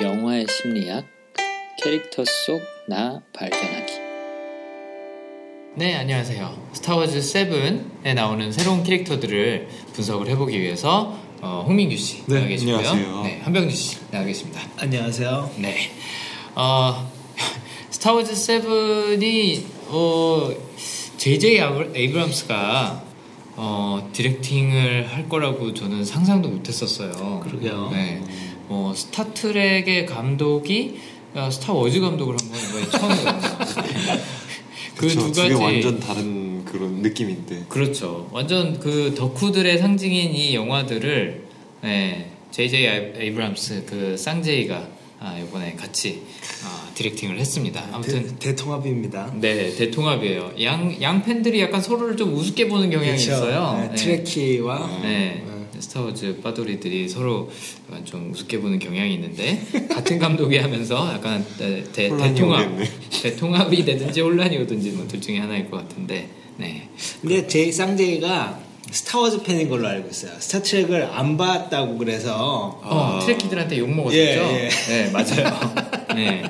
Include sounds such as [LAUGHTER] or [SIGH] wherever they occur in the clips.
영화의 심리학, 캐릭터 속 나 발견하기. 네, 안녕하세요. 스타워즈 7에 나오는 새로운 캐릭터들을 분석을 해보기 위해서 어, 홍민규 씨 네, 나와 계시고요. 안녕하세요. 네, 한병주 씨 나와 계십니다. 안녕하세요. 네, 어, [LAUGHS] 스타워즈 7이 어, JJ 에이브람스가 어, directing을 할 거라고 저는 상상도 못했었어요. 그러게요. 네, 뭐 스타트랙의 감독이 어, 스타워즈 감독을 한 건 이번에 처음이거든요. [LAUGHS] 그두 두개 가지 완전 다른 그런 느낌인데. 그렇죠. 완전 그 덕후들의 상징인 이 영화들을 네, JJ 에이브람스 그 쌍제이가 아, 이번에 같이 아, directing을 했습니다. 아무튼 대, 대통합입니다. 네 대통합이에요. 양, 양 팬들이 약간 서로를 좀 우습게 보는 경향이 그렇죠. 있어요. 네, 네. Trekkie와 네. 스타워즈 빠돌이들이 서로 약간 좀 우습게 보는 경향이 있는데 같은 감독이 하면서 약간 대, 대, 대통합. 대통합이 되든지 혼란이 오든지 뭐 둘 중에 하나일 것 같은데 네 근데 제이 쌍제이가 스타워즈 팬인 걸로 알고 있어요. 스타트랙을 안 봤다고 그래서 어, 아. Trekkie들한테 욕 먹었었죠. 예, 예. 네, 맞아요. 네.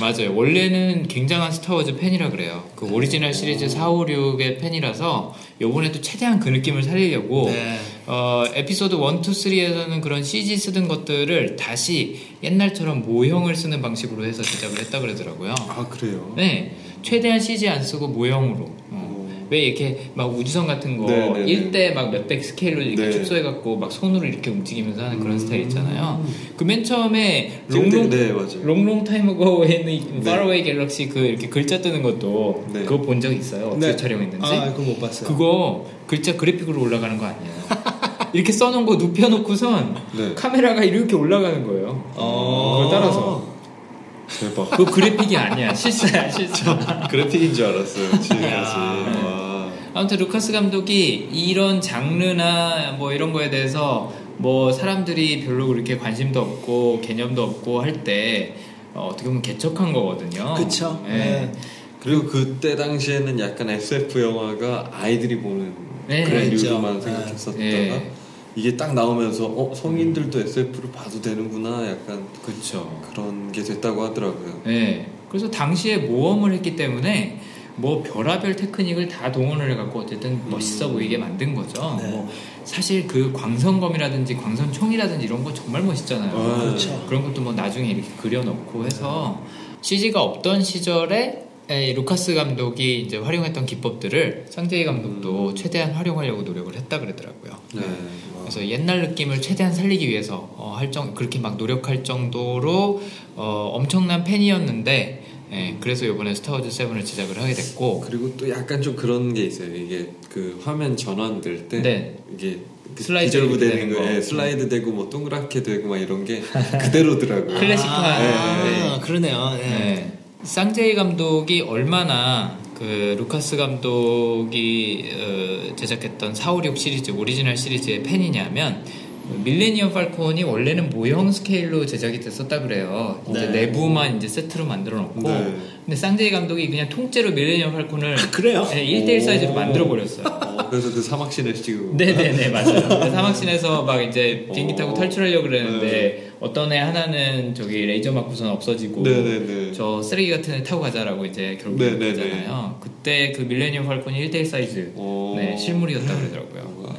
맞아요. 원래는 굉장한 스타워즈 팬이라 그래요. 그 오리지널 시리즈 4, 5, 6의 팬이라서 요번에도 최대한 그 느낌을 살리려고 네. 어, 에피소드 1, 2, 3에서는 그런 CG 쓰던 것들을 다시 옛날처럼 모형을 쓰는 방식으로 해서 제작을 했다 그러더라고요. 아 그래요? 네. 최대한 CG 안 쓰고 모형으로. 어. 오. 왜 이렇게 막 우주선 같은 거 네, 네, 네. 1대 막 몇백 스케일로 이렇게 네. 축소해갖고 막 손으로 이렇게 움직이면서 하는 그런 음. 스타일 있잖아요. 그 맨 처음에 long long 네 맞아요. long long time ago에는 네. far away galaxy 그 이렇게 글자 뜨는 것도 네. 그거 본 적 있어요. 어떻게 네. 촬영했는지. 아 그거 못 봤어요. 그거 글자 그래픽으로 올라가는 거 아니에요. [LAUGHS] 이렇게 써놓은 거 눕혀놓고선 네. 카메라가 이렇게 올라가는 거예요. 어. 그걸 따라서. 대박. 그거 그래픽이 아니야. 실사야, 실사. 그래픽인 줄 알았어요. 지금까지. 와. 아무튼 루카스 감독이 이런 장르나 뭐 이런 거에 대해서 뭐 사람들이 별로 그렇게 관심도 없고 개념도 없고 할 때 어, 떻게 보면 개척한 거거든요. 그쵸. 네. 네. 그리고 그때 당시에는 약간 SF 영화가 아이들이 보는 네, 그런 그랬죠. 류로만 네. 생각했었다가 네. 이게 딱 나오면서 어 성인들도 SF를 봐도 되는구나 약간 그렇죠. 그런 게 됐다고 하더라고요. 네. 그래서 당시에 모험을 했기 때문에 뭐 별하별 테크닉을 다 동원을 해갖고 어쨌든 멋있어 보이게 만든 거죠. 네. 뭐 사실 그 광선검이라든지 광선총이라든지 이런 거 정말 멋있잖아요. 아, 그렇죠. 그런 것도 뭐 나중에 이렇게 그려놓고 해서 CG가 없던 시절에 에, 루카스 감독이 이제 활용했던 기법들을 상제이 감독도 최대한 활용하려고 노력을 했다 그러더라고요. 네. 그래서 옛날 느낌을 최대한 살리기 위해서 어, 할 정, 그렇게 막 노력할 정도로 어, 엄청난 팬이었는데 예, 그래서 이번에 스타워즈 7을 제작을 하게 됐고 그리고 또 약간 좀 그런 게 있어요. 이게 그 화면 전환될 때 네. 이게 그 슬라이드 이렇게 되는 되는 거, 거. 예, 슬라이드 되고 뭐 동그랗게 되고 막 이런 게 그대로더라고요. [LAUGHS] 클래식한 아, 네. 그러네요. 네. 네. 쌍제이 감독이 얼마나 그 루카스 감독이 어, 제작했던 4, 5, 6 시리즈 오리지널 시리즈의 팬이냐면 밀레니엄 팔콘이 원래는 모형 스케일로 제작이 됐었다 그래요. 이제 네. 내부만 이제 세트로 만들어 놓고 네. 근데 쌍제이 감독이 그냥 통째로 밀레니엄 팔콘을 그래요? 네, 1대1 오. 사이즈로 만들어 버렸어요. 어, 그래서 그 사막신을 찍고 네네네 맞아요. [LAUGHS] 사막신에서 막 이제 비행기 타고 어. 탈출하려고 그랬는데 어떤 애 하나는 저기 레이저 맞고선 없어지고 네네네. 저 쓰레기 같은 애 타고 가자라고 이제 결국 네네네. 그랬잖아요. 그때 그 밀레니엄 팔콘이 1대1 사이즈 오. 네, 실물이었다 그러더라고요. 우와. 네.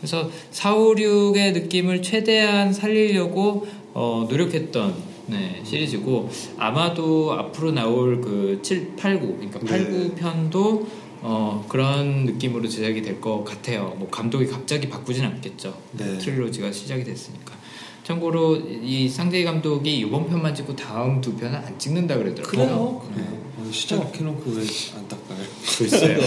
그래서 4, 5, 6의 느낌을 최대한 살리려고 어, 노력했던 네, 시리즈고 아마도 앞으로 나올 그 7, 8, 9 그러니까 8, 네. 9편도 어, 그런 느낌으로 제작이 될 것 같아요. 뭐 감독이 갑자기 바꾸진 않겠죠. 네. 트릴로지가 시작이 됐으니까. 참고로 이 상대희 감독이 이번 편만 찍고 다음 두 편은 안 찍는다 그러더라고요. 그래요? 그래. 어, 시작해놓고 왜 안 닦아요? 글쎄요.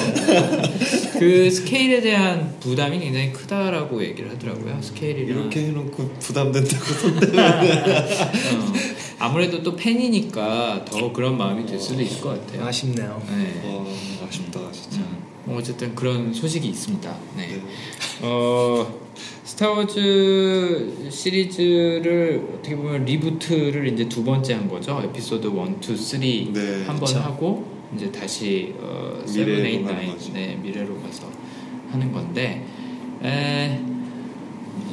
[LAUGHS] 그 스케일에 대한 부담이 굉장히 크다라고 얘기를 하더라고요. 스케일이랑 이렇게 해놓고 부담된다고 [LAUGHS] 어, 아무래도 또 팬이니까 더 그런 마음이 들 수도 있을 것 같아요. 아쉽네요. 네. 와 아쉽다 진짜. 음, 뭐 어쨌든 그런 소식이 있습니다. 네. 네. 어, 스타워즈 시리즈를 어떻게 보면 reboot를 이제 두 번째 한 거죠. 에피소드 1, 2, 3 네, 한번 그쵸. 하고 이제 다시 어, 7, 미래로 8, 9 가는 거죠. 네, 미래로 가서 하는 건데 에,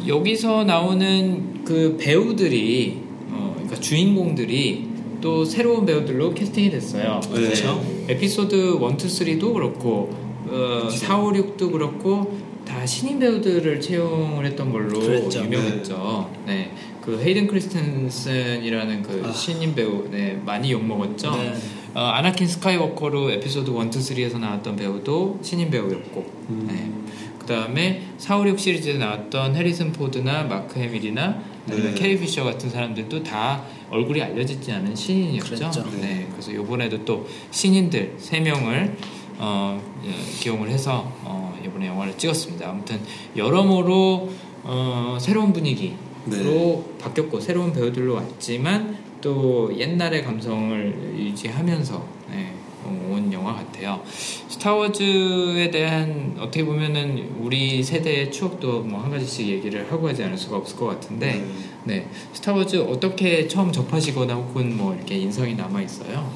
여기서 나오는 그 배우들이 어, 그러니까 주인공들이 또 새로운 배우들로 캐스팅이 됐어요. 네. 그렇죠. 에피소드 1, 2, 3도 그렇고 어, 4, 5, 6도 그렇고 다 신인 배우들을 채용을 했던 걸로 그랬죠. 유명했죠. 네. 그 헤이든 크리스텐슨이라는 그 아. 신인 배우 네, 많이 욕 먹었죠. 네. 어, 아나킨 스카이워커로 에피소드 1, 2, 3에서 나왔던 배우도 신인 배우였고 음. 네. 그 다음에 4, 5, 6 시리즈에 나왔던 해리슨 포드나 마크 해밀이나 아니면 네. 캐리 피셔 같은 사람들도 다 얼굴이 알려지지 않은 신인이었죠. 그랬죠. 네. 그래서 이번에도 또 신인들 3명을 어, 예, 기용을 해서 어, 이번에 영화를 찍었습니다. 아무튼 여러모로 어, 새로운 분위기로 네. 바뀌었고 새로운 배우들로 왔지만 또 옛날의 감성을 유지하면서 네, 어, 온 영화 같아요. 스타워즈에 대한 어떻게 보면은 우리 세대의 추억도 뭐 한 가지씩 얘기를 하고 하지 않을 수가 없을 것 같은데, 네, 스타워즈 어떻게 처음 접하시거나 혹은 뭐 이렇게 인상이 남아 있어요?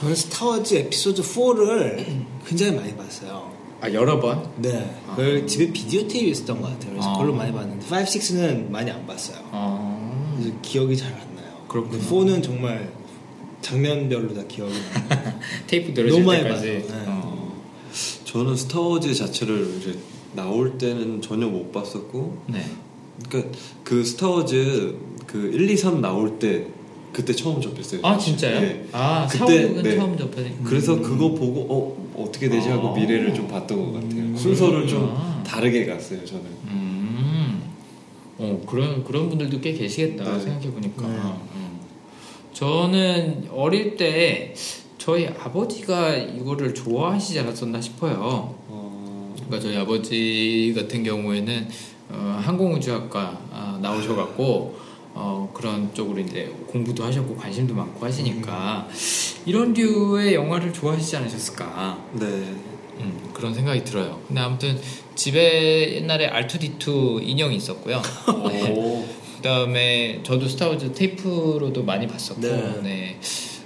저는 스타워즈 에피소드 4를 굉장히 많이 봤어요. 아 여러 번? 네. 아. 그걸 집에 비디오 테이프 있었던 것 같아요. 그래서 아. 그걸로 많이 봤는데 5, 6는 많이 안 봤어요. 어, 그래서 기억이 잘 안 나요. 근데 4는 정말 장면별로 다 기억이 나요. [LAUGHS] 테이프 너무 많이 때까지. 봐요. 네. 어, 저는 스타워즈 자체를 이제 나올 때는 전혀 못 봤었고, 네. 그러니까 그 스타워즈 그 1, 2, 3 나올 때 그때 처음 접했어요. 아 사실. 진짜요? 네. 아 그때, 네. 처음 접하니. 그래서 그거 보고 어 어떻게 되지 하고 아. 미래를 좀 봤던 것 같아요. 음. 순서를 좀 아. 다르게 갔어요. 저는. 음, 어 그런 그런 분들도 꽤 계시겠다 네. 생각해 보니까. 네. 음. 저는 어릴 때 저희 아버지가 이거를 좋아하시지 않았었나 싶어요. 어, 그러니까 저희 아버지 같은 경우에는 어, 항공우주학과 아, 나오셔갖고 어, 그런 쪽으로 이제 공부도 하셨고 관심도 많고 하시니까 이런 류의 영화를 좋아하시지 않으셨을까 네. 음, 그런 생각이 들어요. 근데 아무튼 집에 옛날에 R2D2 인형이 있었고요. [LAUGHS] 네. 오. 그다음에 저도 스타워즈 테이프로도 많이 봤었고, 네. 네.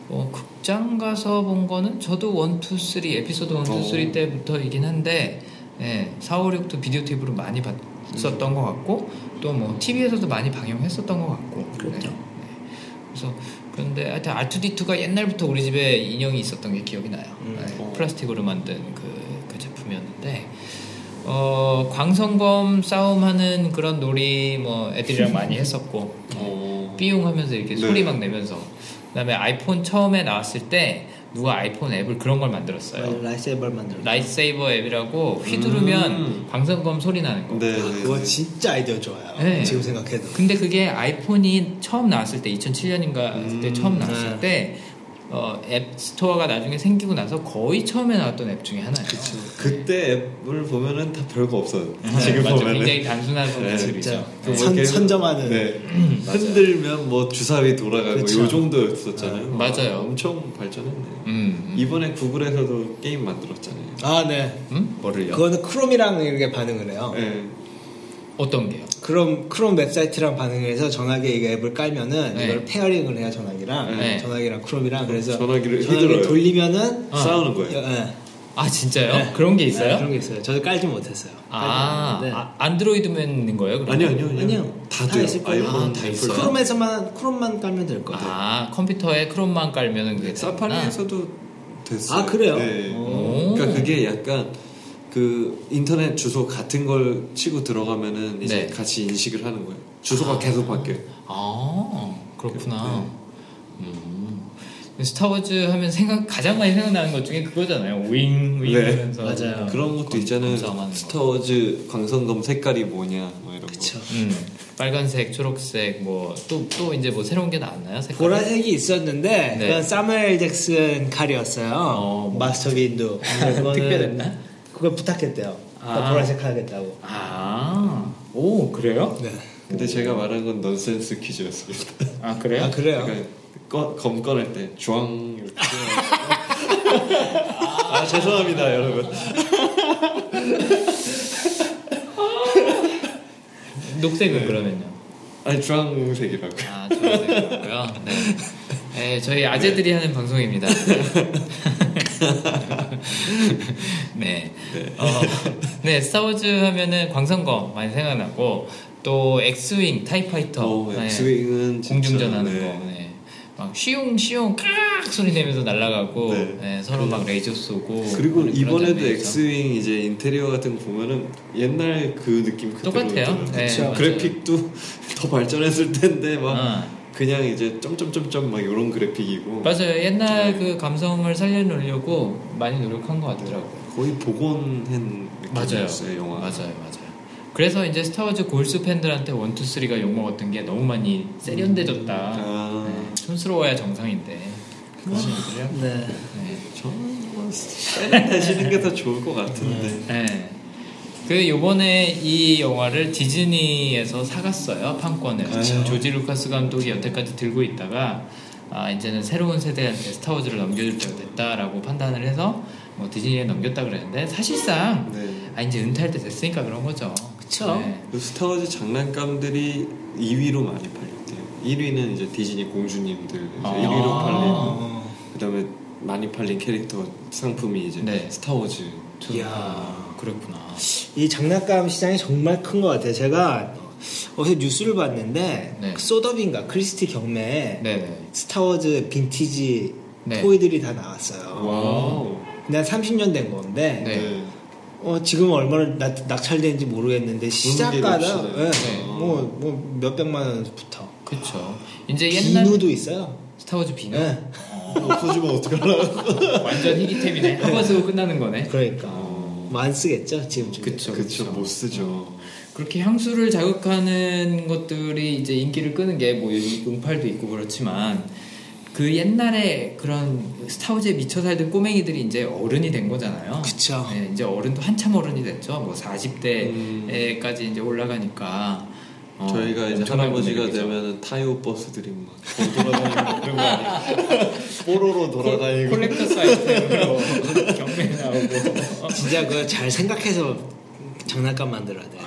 어, 극장 가서 본 거는 저도 1, 2, 3 에피소드 1, 2, 3 어. 때부터이긴 한데, 네, 4, 5, 6도 비디오 테이프로 많이 봤 었던 것 같고, 또 뭐 TV에서도 많이 방영했었던 것 같고, 그렇죠. 네. 그래서 그런데 하여튼 R2D2가 옛날부터 우리 집에 인형이 있었던 게 기억이 나요. 음. 네, 어. 플라스틱으로 만든 그, 그 제품이었는데 어, 광선검 싸움하는 그런 놀이 뭐 애들이랑 많이 했었고 [LAUGHS] 어. 삐용하면서 이렇게 네. 소리 막 내면서 그다음에 아이폰 처음에 나왔을 때 누가 아이폰 앱을 그런 걸 만들었어요. lightsaber를 만들어. lightsaber 앱이라고 휘두르면 음. 광선검 소리 나는 거. 네. 아, 네, 그거 네. 진짜 아이디어 좋아요. 네. 지금 생각해도. 근데 그게 아이폰이 처음 나왔을 때 2007년인가 그때 음, 처음 나왔을 네. 때 어, 앱 스토어가 나중에 생기고 나서 거의 처음에 나왔던 앱 중에 하나예요. 그때 앱을 보면은 다 별거 없어요. 네, 지금 맞죠. 보면은. 굉장히 단순한 네. 진짜. 그 선- 뭐 이렇게 선점하는. 네. 맞아요. 흔들면 뭐 주사위 돌아가고 그쵸. 요 정도였었잖아요. 네, 맞아요. 엄청 발전했네. 음. 이번에 구글에서도 게임 만들었잖아요. 아, 네. 음? 뭐를요? 그거는 크롬이랑 이렇게 반응을 해요. 네. 어떤 게요? 크롬 크롬 웹사이트랑 반응을 해서 전화기에 이 앱을 깔면은 네. 이걸 pairing을 해요 전화기랑 네. 전화기랑 크롬이랑 그래서 전화기를 휘둘러요. 돌리면은 어. 싸우는 거예요. 여- 네. 아 진짜요? 네. 그런 게 있어요? 네, 그런 게 있어요. 저도 깔지 못했어요. 아. 아, 안드로이드만 있는 거예요? 아니요, 아니요, 아니요. 아니요. 다 다. 있을 거예요. 아, 다 있어요? 크롬에서만 크롬만 깔면 될 거예요. 아 컴퓨터에 크롬만 깔면은 그게 되는구나. 사파리에서도 됐어요. 아, 그래요? 네. 오. 그러니까 그게 약간 그 인터넷 주소 같은 걸 치고 들어가면은 이제 네. 같이 인식을 하는 거예요. 주소가 아. 계속 바뀌어요. 아 그렇구나. 네. 음. 스타워즈 하면 생각 가장 많이 생각나는 것 중에 그거잖아요. 윙윙 네. 하면서 맞아요. 그런 것도 있잖아요. 거. 스타워즈 광선검 색깔이 뭐냐 뭐 이런 그쵸. 음, 빨간색, 초록색, 뭐 또 또 이제 뭐 새로운 게 나왔나요? 색깔이? 보라색이 있었는데 네. 그건 사무엘 잭슨 칼이었어요. 어, 뭐. 마스터 그거는 [LAUGHS] 특별했나? 그걸 부탁했대요. 아. 보라색 하겠다고. 아, 오 그래요? 네. 근데 제가 말한 건 넌센스 퀴즈였습니다. 아 그래요? 아 그래요? 그러니까 꺼, 검 꺼낼 때 주황 이렇게 [LAUGHS] 아 죄송합니다 여러분. [LAUGHS] 녹색은 그러면요? 아니 주황색이라고. 아, 좋았고요. 네. 네, 저희 아재들이 하는 방송입니다. [LAUGHS] [LAUGHS] 네. 어, 네, 스타워즈 하면은 광선검 많이 생각나고, 또 X-wing TIE fighter 어, 네. X-wing은 진짜, 공중전하는 네. 거 네. 막 쉬웅 쉬웅 깍 소리 내면서 날아가고 네. 네, 서로 막 레이저 쏘고 그리고 이번에도. X-wing 이제 인테리어 같은 거 보면은 옛날 그 느낌 그대로 똑같아요. 네. 그래픽도 [LAUGHS] 더 발전했을 텐데 막 어. 그냥 이제 점점점점 막 이런 그래픽이고 맞아요 옛날 네. 그 감성을 살려놓으려고 많이 노력한 것 같더라고요 거의 복원한 느낌이었어요 영화. 맞아요, 맞아요. 그래서 이제 스타워즈 골수 팬들한테 one, two, three가 욕 먹었던 게 너무 많이 세련돼졌다. 아. 네, 촌스러워야 정상인데. 그러시는 그래요? 네. 네. 저는 뭐 세련되시는 게 더 좋을 것 같은데. 네. 그 요번에 이 영화를 디즈니에서 사갔어요 판권을 그쵸. 조지 루카스 감독이 여태까지 들고 있다가 아 이제는 새로운 세대한테 스타워즈를 넘겨줄 때가 됐다라고 판단을 해서 뭐 디즈니에 넘겼다 그랬는데 사실상 네. 아 이제 은퇴할 때 됐으니까 그런 거죠. 그쵸. 네. 그 스타워즈 장난감들이 2위로 많이 팔렸대요. 1위는 이제 디즈니 공주님들 아. 1위로 팔리고 어. 그다음에 많이 팔린 캐릭터 상품이 이제 네. 스타워즈. 이야. 그렇구나. 이 장난감 시장이 정말 큰 것 같아요. 제가 어디서 뉴스를 봤는데 네. 소더빈가 크리스티 경매에 네네. 스타워즈 빈티지 네. toy들이 다 나왔어요. Wow. 한 30년 된 건데 네. 어, 지금 얼마나 낙, 낙찰되는지 모르겠는데 시작가다 값이네. 예, 네. 뭐, 뭐 몇백만 원부터 그렇죠. 이제 옛날 비누도 있어요. 스타워즈 비누. 예. 없어지면 어떡하려고. 완전 희귀템이네. 한 번 쓰고 끝나는 거네. 그러니까 어. 뭐 안 쓰겠죠 지금. 그쵸. 그쵸, 못 쓰죠. 그렇게 향수를 자극하는 것들이 이제 인기를 끄는 게뭐 응팔도 있고 그렇지만 그 옛날에 그런 스타워즈에 미쳐 살던 꼬맹이들이 이제 어른이 된 거잖아요. 그쵸. 네, 이제 어른도 한참 어른이 됐죠. 뭐 음. 40대까지 이제 올라가니까 어, 저희가 이제 할아버지가. 되면 타이어 버스들이 막 돌아다니는 그런 거? 뽀로로 돌아다니고. 콜렉터스 아이템으로 경매 나오고 [LAUGHS] 진짜 그거 잘 생각해서 장난감 만들어야 돼.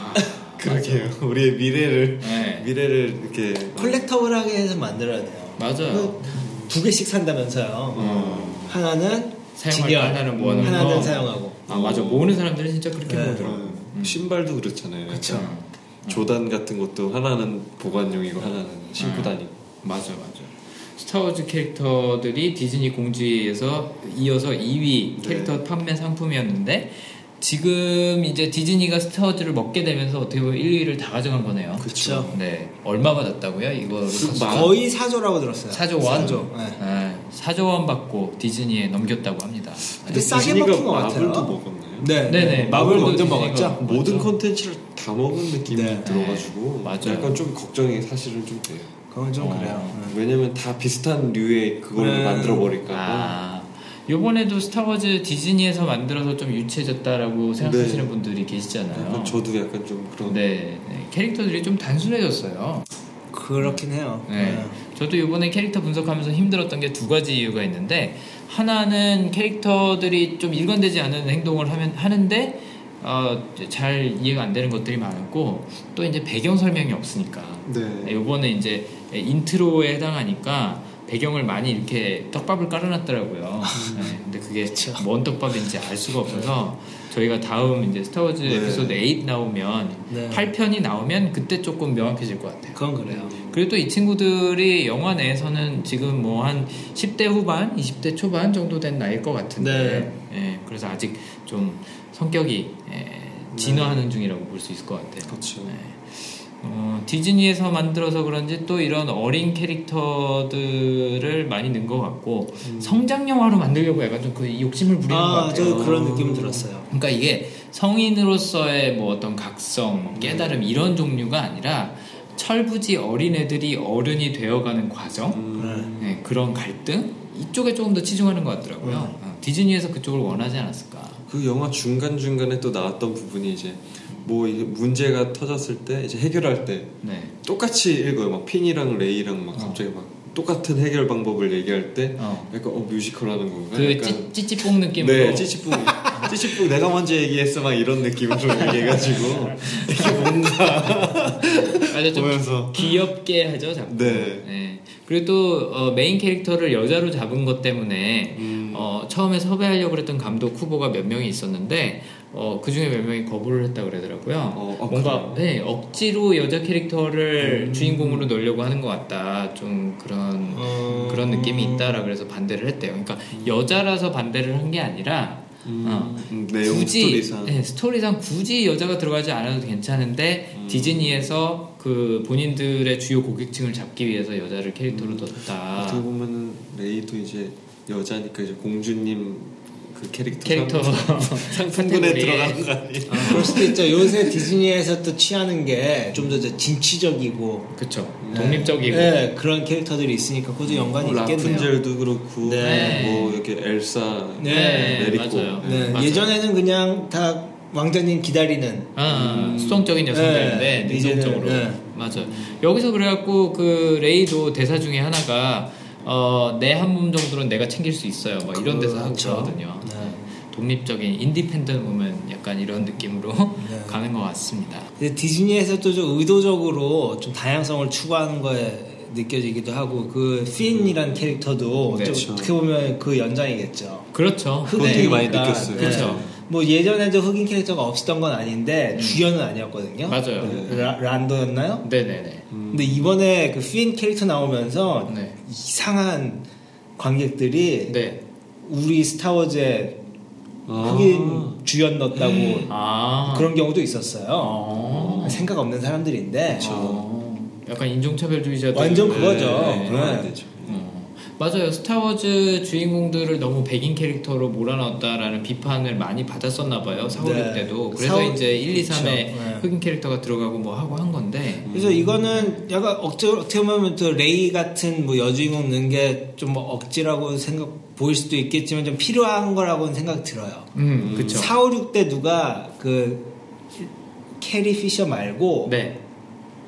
그러게요. 우리의 미래를 네. 미래를 이렇게 콜렉터블하게 해서 만들어야 돼요. 맞아요. 두 개씩 산다면서요. 어. 하나는 사용할 하나는 모아놓은 하나는 거. 사용하고. 아 맞아 모으는 사람들은 진짜 그렇게 네. 모으더라고. 어, 신발도 그렇잖아요. 그쵸. 약간 조단 같은 것도 하나는 보관용이고 하나는 신고 음. 다니고. 맞아 맞아. 스타워즈 캐릭터들이 디즈니 공주에서 이어서 2위 캐릭터 판매 상품이었는데 지금 이제 디즈니가 스타워즈를 먹게 되면서 어떻게 보면 1위를 다 가져간 거네요. 그쵸. 네. 얼마 받았다고요? 이거 마- 거의 사조라고 들었어요. 사조 원? 사조. 네. 네. 4조 원 받고 디즈니에 넘겼다고 합니다. 근데 싸게 먹힌 것 마블도 같아요. 먹었나요? 네, 네네. 마블도 먼저 먹었죠. 모든 컨텐츠를 다 먹은 느낌이 네. 들어가지고 맞아요. 약간 좀 걱정이 사실은 좀 돼요. 그건 좀 어. 그래요. 네. 왜냐면 다 비슷한 류의 그걸 네. 만들어 버릴까 봐. 아, 요번에도 스타워즈 디즈니에서 만들어서 좀 유치해졌다라고 생각하시는 네. 분들이 계시잖아요. 저도 약간 좀 그런 네, 네. 캐릭터들이 좀 단순해졌어요. 그렇긴 해요. 네. 네. 저도 이번에 캐릭터 분석하면서 힘들었던 게 두 가지 이유가 있는데 하나는 캐릭터들이 좀 일관되지 않은 행동을 하면 하는데 어, 잘 이해가 안 되는 것들이 많았고 또 이제 배경 설명이 없으니까 네. 이번에 이제 intro에 해당하니까 배경을 많이 이렇게 떡밥을 깔아놨더라고요. 네, 근데 그게 뭔 떡밥인지 알 수가 없어서 저희가 다음 이제 스타워즈 네. 에피소드 8 나오면 네. 8편이 나오면 그때 조금 명확해질 것 같아요. 그건 그래요. 그리고 또 이 친구들이 영화 내에서는 지금 뭐 한 10대 후반, 20대 초반 정도 된 나이일 것 같은데, 예, 그래서 아직 좀 성격이 예, 진화하는 중이라고 볼 수 있을 것 같아요. 그렇죠. 네. 어, 디즈니에서 만들어서 그런지 또 이런 어린 캐릭터들을 많이 넣은 것 같고 성장 영화로 만들려고 약간 좀 그 욕심을 부리는 것 아, 같아요. 저 그런 느낌 들었어요. 그러니까 이게 성인으로서의 뭐 어떤 각성, 뭐 깨달음 이런 종류가 아니라 철부지 어린애들이 어른이 되어가는 과정, 음, 네, 그런 갈등 이쪽에 조금 더 치중하는 것 같더라고요. 어, 디즈니에서 그쪽을 원하지 않았을까. 그 영화 중간 중간에 또 나왔던 부분이 이제 뭐 이게 문제가 터졌을 때 이제 해결할 때 네. 똑같이 읽어요. 막 핀이랑 레이랑 막 갑자기 막 똑같은 해결 방법을 얘기할 때 어. 약간 어 뮤지컬 하는 건가? 그 약간 찌, 찌뽕 느낌으로. 네 찌찌뽕 [LAUGHS] 찌찌뽕 내가 먼저 얘기했어 막 이런 느낌으로 얘기해가지고 이게 뭔가 맞아, 좀 보면서 귀엽게 하죠, 자꾸. 네. 네. 그리고 또 어, 메인 캐릭터를 여자로 잡은 것 때문에 음. 어, 처음에 섭외하려고 그랬던 감독 후보가 몇 명이 있었는데 어, 그 중에 몇 명이 거부를 했다 그러더라고요. 어, 어, 뭔가 네, 억지로 여자 캐릭터를 음. 주인공으로 넣으려고 하는 것 같다. 좀 그런 어. 그런 느낌이 있다라 그래서 반대를 했대요. 그러니까 여자라서 반대를 한 게 아니라 어, 음, 내용 굳이 스토리상 네, 스토리상 굳이 여자가 들어가지 않아도 괜찮은데 음. 디즈니에서 그 본인들의 주요 고객층을 잡기 위해서 여자를 캐릭터로 넣었다. 어떻게 보면은 레이도 이제 여자니까 이제 공주님 그 캐릭터 캐릭터 [LAUGHS] 상품군에. 들어가는 거 아니에요? 아, 그럴 수도 있죠. 요새 디즈니에서 또 취하는 게 좀 더 진취적이고 그쵸. 독립적이고. 네, 그런 캐릭터들이 있으니까 그것도 연관이 뭐 있겠네요. 라푼젤도 그렇고 네. 뭐 이렇게 엘사 네, 메리코 맞아요. 네, 맞아요. 예전에는 그냥 다 왕자님 기다리는 아, 수동적인 여성들인데 네, 능동적으로 이제는, 네. 맞아. 여기서 그래갖고 그 레이도 대사 중에 하나가 어, 내 한 몸 정도는 내가 챙길 수 있어요. 막 이런 데서 하고 그렇죠. 그러거든요. 네. 독립적인 independent woman 약간 이런 느낌으로 [LAUGHS] 네. 가는 것 같습니다. 근데 디즈니에서 또좀 의도적으로 좀 다양성을 추구하는 거에 느껴지기도 하고 그 핀이라는 캐릭터도 네, 좀 그렇죠. 어떻게 보면 그 연장이겠죠. 그렇죠. 그건 되게 많이 흑인이니까. 느꼈어요. 그렇죠. 뭐 예전에도 흑인 캐릭터가 없었던 건 아닌데 주연은 아니었거든요. 음. 맞아요. 그 라- 란도였나요? 네네네. 근데 이번에 그핀 캐릭터 나오면서 네. 이상한 관객들이 네. 우리 스타워즈에 아. 흑인 주연 넣었다고 아. 그런 경우도 있었어요. 어. 생각 없는 사람들인데 어. 약간 인종차별주의자. 완전 그거죠. 네, 그러면 안 네. 맞아요. 스타워즈 주인공들을 너무 백인 캐릭터로 몰아넣었다라는 비판을 많이 받았었나 봐요. 4, 5, 6 네. 때도. 그래서 사오- 이제 1, 2, 3에 그쵸. 네. 흑인 캐릭터가 들어가고 뭐 하고 한 건데. 그래서 이거는 약간 억지 어떻게 보면 또 레이 같은 뭐 여주인공 넣는 게 좀 뭐 억지라고 생각 보일 수도 있겠지만 좀 필요한 거라고는 생각 들어요. 음, 그쵸. 4, 5, 6때 누가 그 캐리 피셔 말고 네.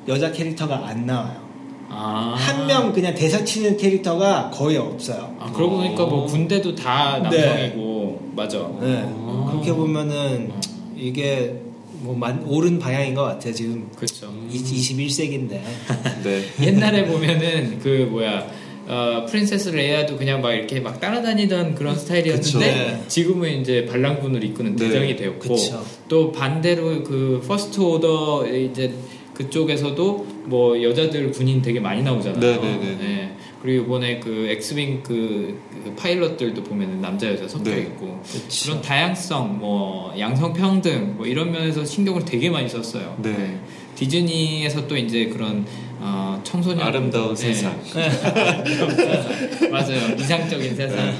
여자 캐릭터가 안 나와요. 아. 한 명 그냥 대사 치는 캐릭터가 거의 없어요. 아, 그러고 보니까 뭐 군대도 다 네. 남성이고. 맞아. 네. 아. 그렇게 보면은 이게 뭐 만, 옳은 방향인 것 같아요. 지금 그쵸. 21세기인데. [LAUGHS] 네. 옛날에 보면은 그 뭐야 어, Princess 레이아도 그냥 막 이렇게 막 따라다니던 그런 스타일이었는데 그쵸. 네. 지금은 이제 반란군을 이끄는 네. 대장이 되었고 그쵸. 또 반대로 그 퍼스트 오더 이제 그쪽에서도 뭐 여자들 군인 되게 많이 나오잖아요. 네, 네, 네. 네. 그리고 이번에 그 엑스윙 그, 그 파일럿들도 보면은 남자 여자 섞여 네. 있고 그쵸. 그런 다양성, 뭐 양성 평등 뭐 이런 면에서 신경을 되게 많이 썼어요. 네. 디즈니에서 또 이제 그런 어, 청소년 아름다운 네. 세상. 아름다운 [LAUGHS] 세상. 맞아요. 이상적인 세상.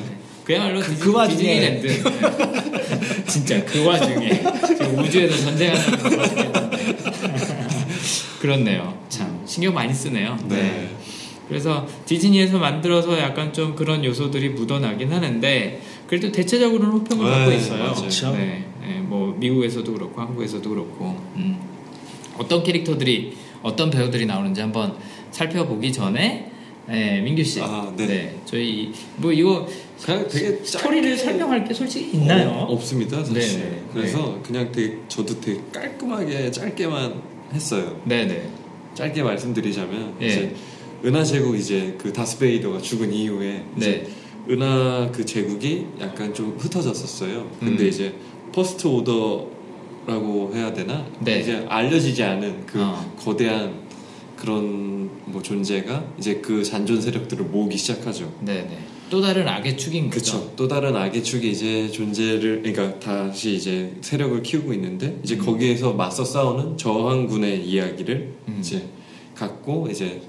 그야말로 그- 디즈, 그 와중에. 디즈니랜드. 네. [LAUGHS] 진짜 그 와중에 우주에서 전쟁하는 그 와중에. [LAUGHS] 그렇네요. 참 신경 많이 쓰네요. 네. 그래서 디즈니에서 만들어서 약간 좀 그런 요소들이 묻어나긴 하는데 그래도 대체적으로는 호평을 네, 받고 있어요. 맞아요. 그렇죠. 네, 네, 뭐 미국에서도 그렇고 한국에서도 그렇고 음. 어떤 캐릭터들이 어떤 배우들이 나오는지 한번 살펴보기 전에 네, 민규 씨, 아, 네. 저희 뭐 이거 그냥 되게 스토리를 설명할 게 솔직히 있나요? 어, 없습니다 사실. 네, 네. 그래서 그냥 되게 저도 되게 깔끔하게 짧게만 했어요. 네네. 짧게 말씀드리자면 예. 이제 은하 제국 이제 그 다스베이더가 죽은 이후에 이제 네. 은하 그 제국이 약간 좀 흩어졌었어요. 근데 음. 이제 퍼스트 오더라고 해야 되나? 네. 이제 알려지지 않은 그 어. 거대한 그런 뭐 존재가 이제 그 잔존 세력들을 모으기 시작하죠. 네네. 또 다른 악의 축인 거죠. 그쵸. 또 다른 악의 축이 이제 존재를, 그러니까 다시 이제 세력을 키우고 있는데, 이제 거기에서 맞서 싸우는 저항군의 이야기를 음. 이제 갖고 이제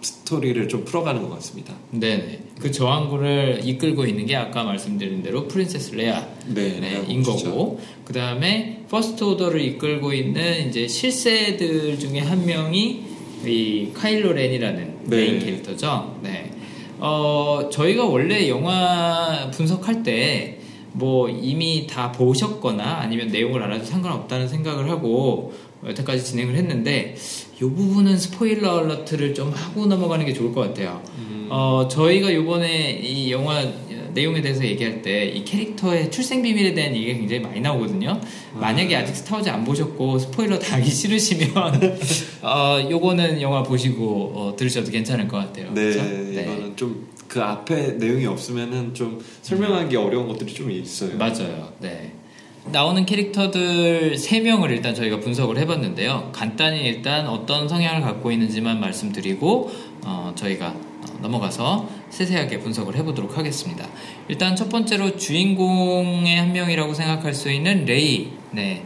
스토리를 좀 풀어가는 것 같습니다. 네네. 그 저항군을 이끌고 있는 게 아까 말씀드린 대로 Princess 레아. 네, 네. 거고 그 다음에 퍼스트 오더를 이끌고 있는 이제 실세들 중에 한 명이 이 카일로 렌이라는 네. 메인 캐릭터죠. 네. 어 저희가 원래 영화 분석할 때 뭐 이미 다 보셨거나 아니면 내용을 알아도 상관없다는 생각을 하고 여태까지 진행을 했는데 이 부분은 spoiler alert를 좀 하고 넘어가는 게 좋을 것 같아요. 음. 어, 저희가 요번에 이 영화 내용에 대해서 얘기할 때 이 캐릭터의 출생 비밀에 대한 얘기가 굉장히 많이 나오거든요. 만약에 아직 스타워즈 안 보셨고 스포일러 당하기 싫으시면 [LAUGHS] 어, 요거는 영화 보시고 어, 들으셔도 괜찮을 것 같아요. 네, 그렇죠? 이거는 좀 그 앞에 내용이 없으면은 좀 설명하기 어려운 것들이 좀 있어요. 맞아요. 네. 나오는 캐릭터들 3명을 일단 저희가 분석을 해봤는데요. 간단히 일단 어떤 성향을 갖고 있는지만 말씀드리고, 어, 저희가 어, 넘어가서 세세하게 분석을 해보도록 하겠습니다. 일단 첫 번째로 주인공의 한 명이라고 생각할 수 있는 레이. 네.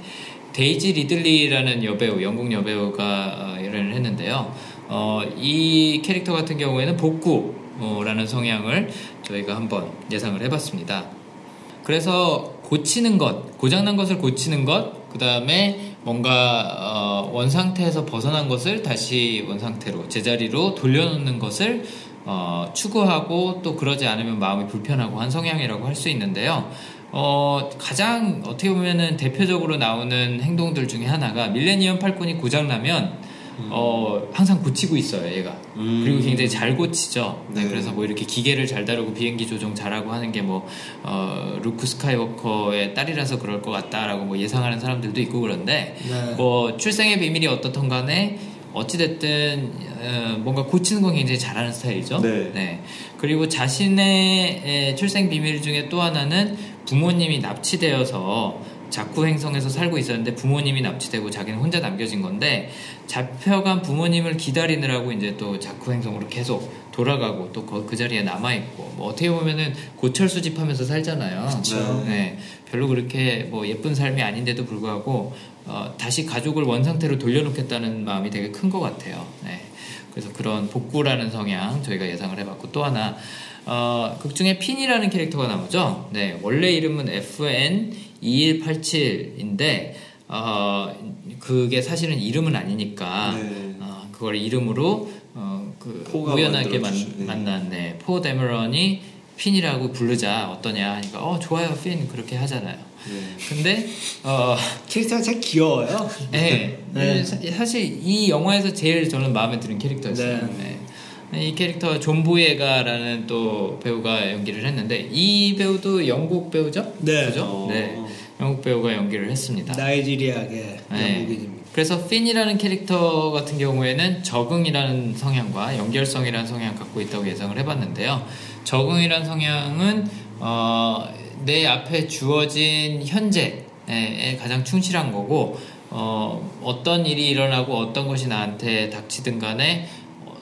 데이지 리들리라는 여배우, 영국 여배우가 어, 열연을 했는데요. 어, 이 캐릭터 같은 경우에는 복구라는 성향을 저희가 한번 예상을 해봤습니다. 그래서 고치는 것, 고장난 것을 고치는 것, 그 다음에 뭔가 어, 원 상태에서 벗어난 것을 다시 원 상태로 제자리로 돌려놓는 것을 어, 추구하고 또 그러지 않으면 마음이 불편하고 한 성향이라고 할 수 있는데요. 어, 가장 어떻게 보면은 대표적으로 나오는 행동들 중에 하나가 밀레니엄 팔콘이 고장나면 어, 항상 고치고 있어요, 얘가. 음. 그리고 굉장히 잘 고치죠. 네, 네. 그래서 뭐 이렇게 기계를 잘 다루고 비행기 조종 잘하고 하는 게 뭐, 어, 루크 스카이워커의 딸이라서 그럴 것 같다라고 뭐 예상하는 사람들도 있고 그런데, 네. 뭐, 출생의 비밀이 어떻든 간에, 어찌됐든, 어, 뭔가 고치는 건 굉장히 잘하는 스타일이죠. 네. 그리고 자신의 에, 출생 비밀 중에 또 하나는 부모님이 납치되어서 자쿠 행성에서 살고 있었는데 부모님이 납치되고 자기는 혼자 남겨진 건데 잡혀간 부모님을 기다리느라고 이제 또 자쿠 행성으로 계속 돌아가고 또 그 자리에 남아 있고 뭐 어떻게 보면은 고철 수집하면서 살잖아요. 그쵸. 네, 별로 그렇게 뭐 예쁜 삶이 아닌데도 불구하고 어, 다시 가족을 원 상태로 돌려놓겠다는 마음이 되게 큰 것 같아요. 네. 그래서 그런 복구라는 성향 저희가 예상을 해봤고 또 하나 어, 극 중에 핀이라는 캐릭터가 나오죠. 네, 원래 이름은 FN 2187인데 어, 그게 사실은 이름은 아니니까 네. 어, 그걸 이름으로 어, 그 우연하게 만, 네. 만난 네, 포 데머런이 핀이라고 부르자 어떠냐 하니까 어 좋아요 핀 그렇게 하잖아요. 네. 근데 어 캐릭터가 참 귀여워요. 네. 네. 사- 사실 이 영화에서 제일 저는 마음에 드는 캐릭터였어요. 네. 이 캐릭터 존 보예가라는 또 배우가 연기를 했는데 이 배우도 영국 배우죠? 네. 그죠? 어. 네. 영국 배우가 연기를 했습니다. 나이지리아계 네. 영국인입니다. 그래서 핀이라는 캐릭터 같은 경우에는 적응이라는 성향과 연결성이라는 성향을 갖고 있다고 예상을 해봤는데요. 적응이라는 성향은 어, 내 앞에 주어진 현재에 가장 충실한 거고 어, 어떤 일이 일어나고 어떤 것이 나한테 닥치든 간에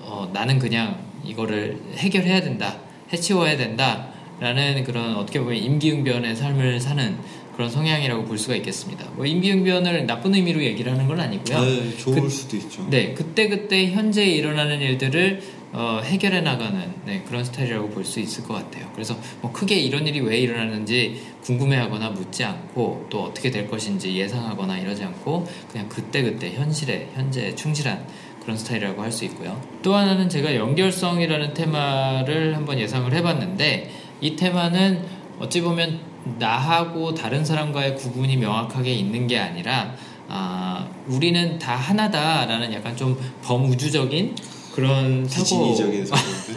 어, 나는 그냥 이거를 해결해야 된다, 해치워야 된다 라는 그런 어떻게 보면 임기응변의 삶을 사는 그런 성향이라고 볼 수가 있겠습니다. 뭐 임기응변을 나쁜 의미로 얘기를 하는 건 아니고요. 네, 좋을 그- 수도 있죠. 네, 그때 그때 현재 일어나는 일들을 어, 해결해 나가는 네, 그런 스타일이라고 볼 수 있을 것 같아요. 그래서 뭐 크게 이런 일이 왜 일어나는지 궁금해하거나 묻지 않고 또 어떻게 될 것인지 예상하거나 이러지 않고 그냥 그때 그때 현실에 현재에 충실한 그런 스타일이라고 할 수 있고요. 또 하나는 제가 연결성이라는 테마를 한번 예상을 해봤는데 이 테마는 어찌 보면 나하고 다른 사람과의 구분이 명확하게 있는 게 아니라 아, 우리는 다 하나다라는 약간 좀 범우주적인 그런 사고. [LAUGHS]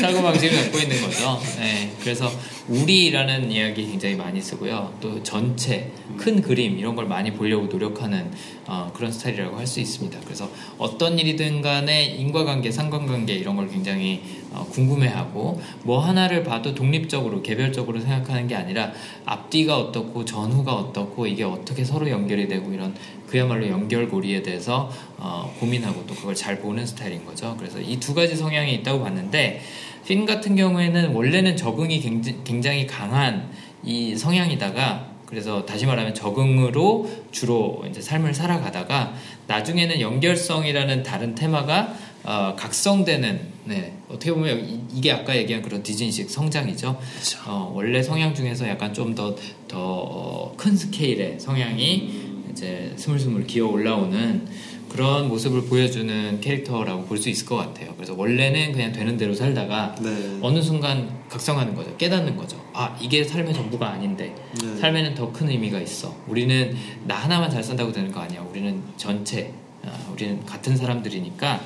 사고 방식을 갖고 있는 거죠. 네, 그래서 우리라는 이야기 굉장히 많이 쓰고요. 또 전체, 큰 그림 이런 걸 많이 보려고 노력하는 어, 그런 스타일이라고 할 수 있습니다. 그래서 어떤 일이든 간에 인과관계, 상관관계 이런 걸 굉장히 어, 궁금해하고 뭐 하나를 봐도 독립적으로 개별적으로 생각하는 게 아니라 앞뒤가 어떻고 전후가 어떻고 이게 어떻게 서로 연결이 되고 이런 그야말로 연결고리에 대해서 어, 고민하고 또 그걸 잘 보는 스타일인 거죠. 그래서 이 두 가지 성향이 있다고 봤는데 핀 같은 경우에는 원래는 적응이 굉장히- 굉장히 강한 이 성향이다가 그래서 다시 말하면 적응으로 주로 이제 삶을 살아가다가 나중에는 연결성이라는 다른 테마가 어, 각성되는 네, 어떻게 보면 이- 이게 아까 얘기한 그런 디즈니식 성장이죠. 어, 원래 성향 중에서 약간 좀 더 더큰 스케일의 성향이 이제 스물스물 기어 올라오는 그런 모습을 보여주는 캐릭터라고 볼 수 있을 것 같아요. 그래서 원래는 그냥 되는 대로 살다가 네. 어느 순간 각성하는 거죠. 깨닫는 거죠. 아, 이게 삶의 전부가 아닌데. 네. 삶에는 더 큰 의미가 있어. 우리는 나 하나만 잘 산다고 되는 거 아니야. 우리는 전체, 아, 우리는 같은 사람들이니까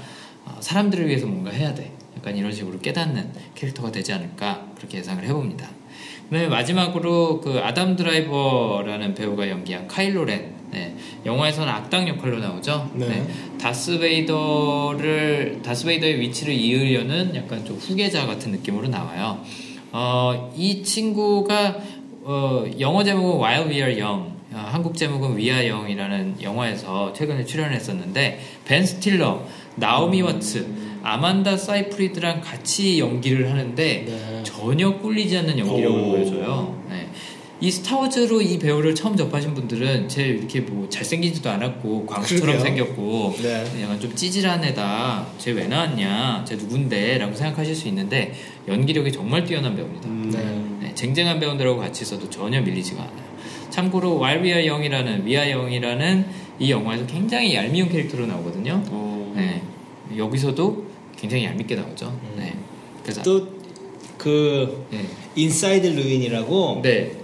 아, 사람들을 위해서 뭔가 해야 돼. 약간 이런 식으로 깨닫는 캐릭터가 되지 않을까 그렇게 예상을 해봅니다. 그다음에 마지막으로 그 아담 드라이버라는 배우가 연기한 카일로 렌 네, 영화에서는 악당 역할로 나오죠. 네. 다스 베이더를 다스 베이더의 위치를 이으려는 약간 좀 후계자 같은 느낌으로 나와요. 어, 이 친구가 어, 영어 제목은 While We Are Young, 어, 한국 제목은 We Are Young이라는 영화에서 최근에 출연했었는데 벤 스틸러, 나오미 와츠, 아만다 사이프리드랑 같이 연기를 하는데 네. 전혀 꿀리지 않는 연기력을 오. 보여줘요. 네. 이 스타워즈로 이 배우를 처음 접하신 분들은 쟤 이렇게 뭐 잘생기지도 않았고 광수처럼. 생겼고 네. 약간 좀 찌질한 애다. 쟤 왜 나왔냐? 쟤 누군데? 라고 생각하실 수 있는데 연기력이 정말 뛰어난 배우입니다. 음. 네, 쟁쟁한 배우들하고 같이 있어도 전혀 밀리지가 않아요. 참고로 왈비아 영이라는 위아 영이라는 이 영화에서 굉장히 얄미운 캐릭터로 나오거든요. 어. 네, 여기서도 굉장히 얄밉게 나오죠. 네, 그래서 또 그 네, 인사이드 르윈이라고 네,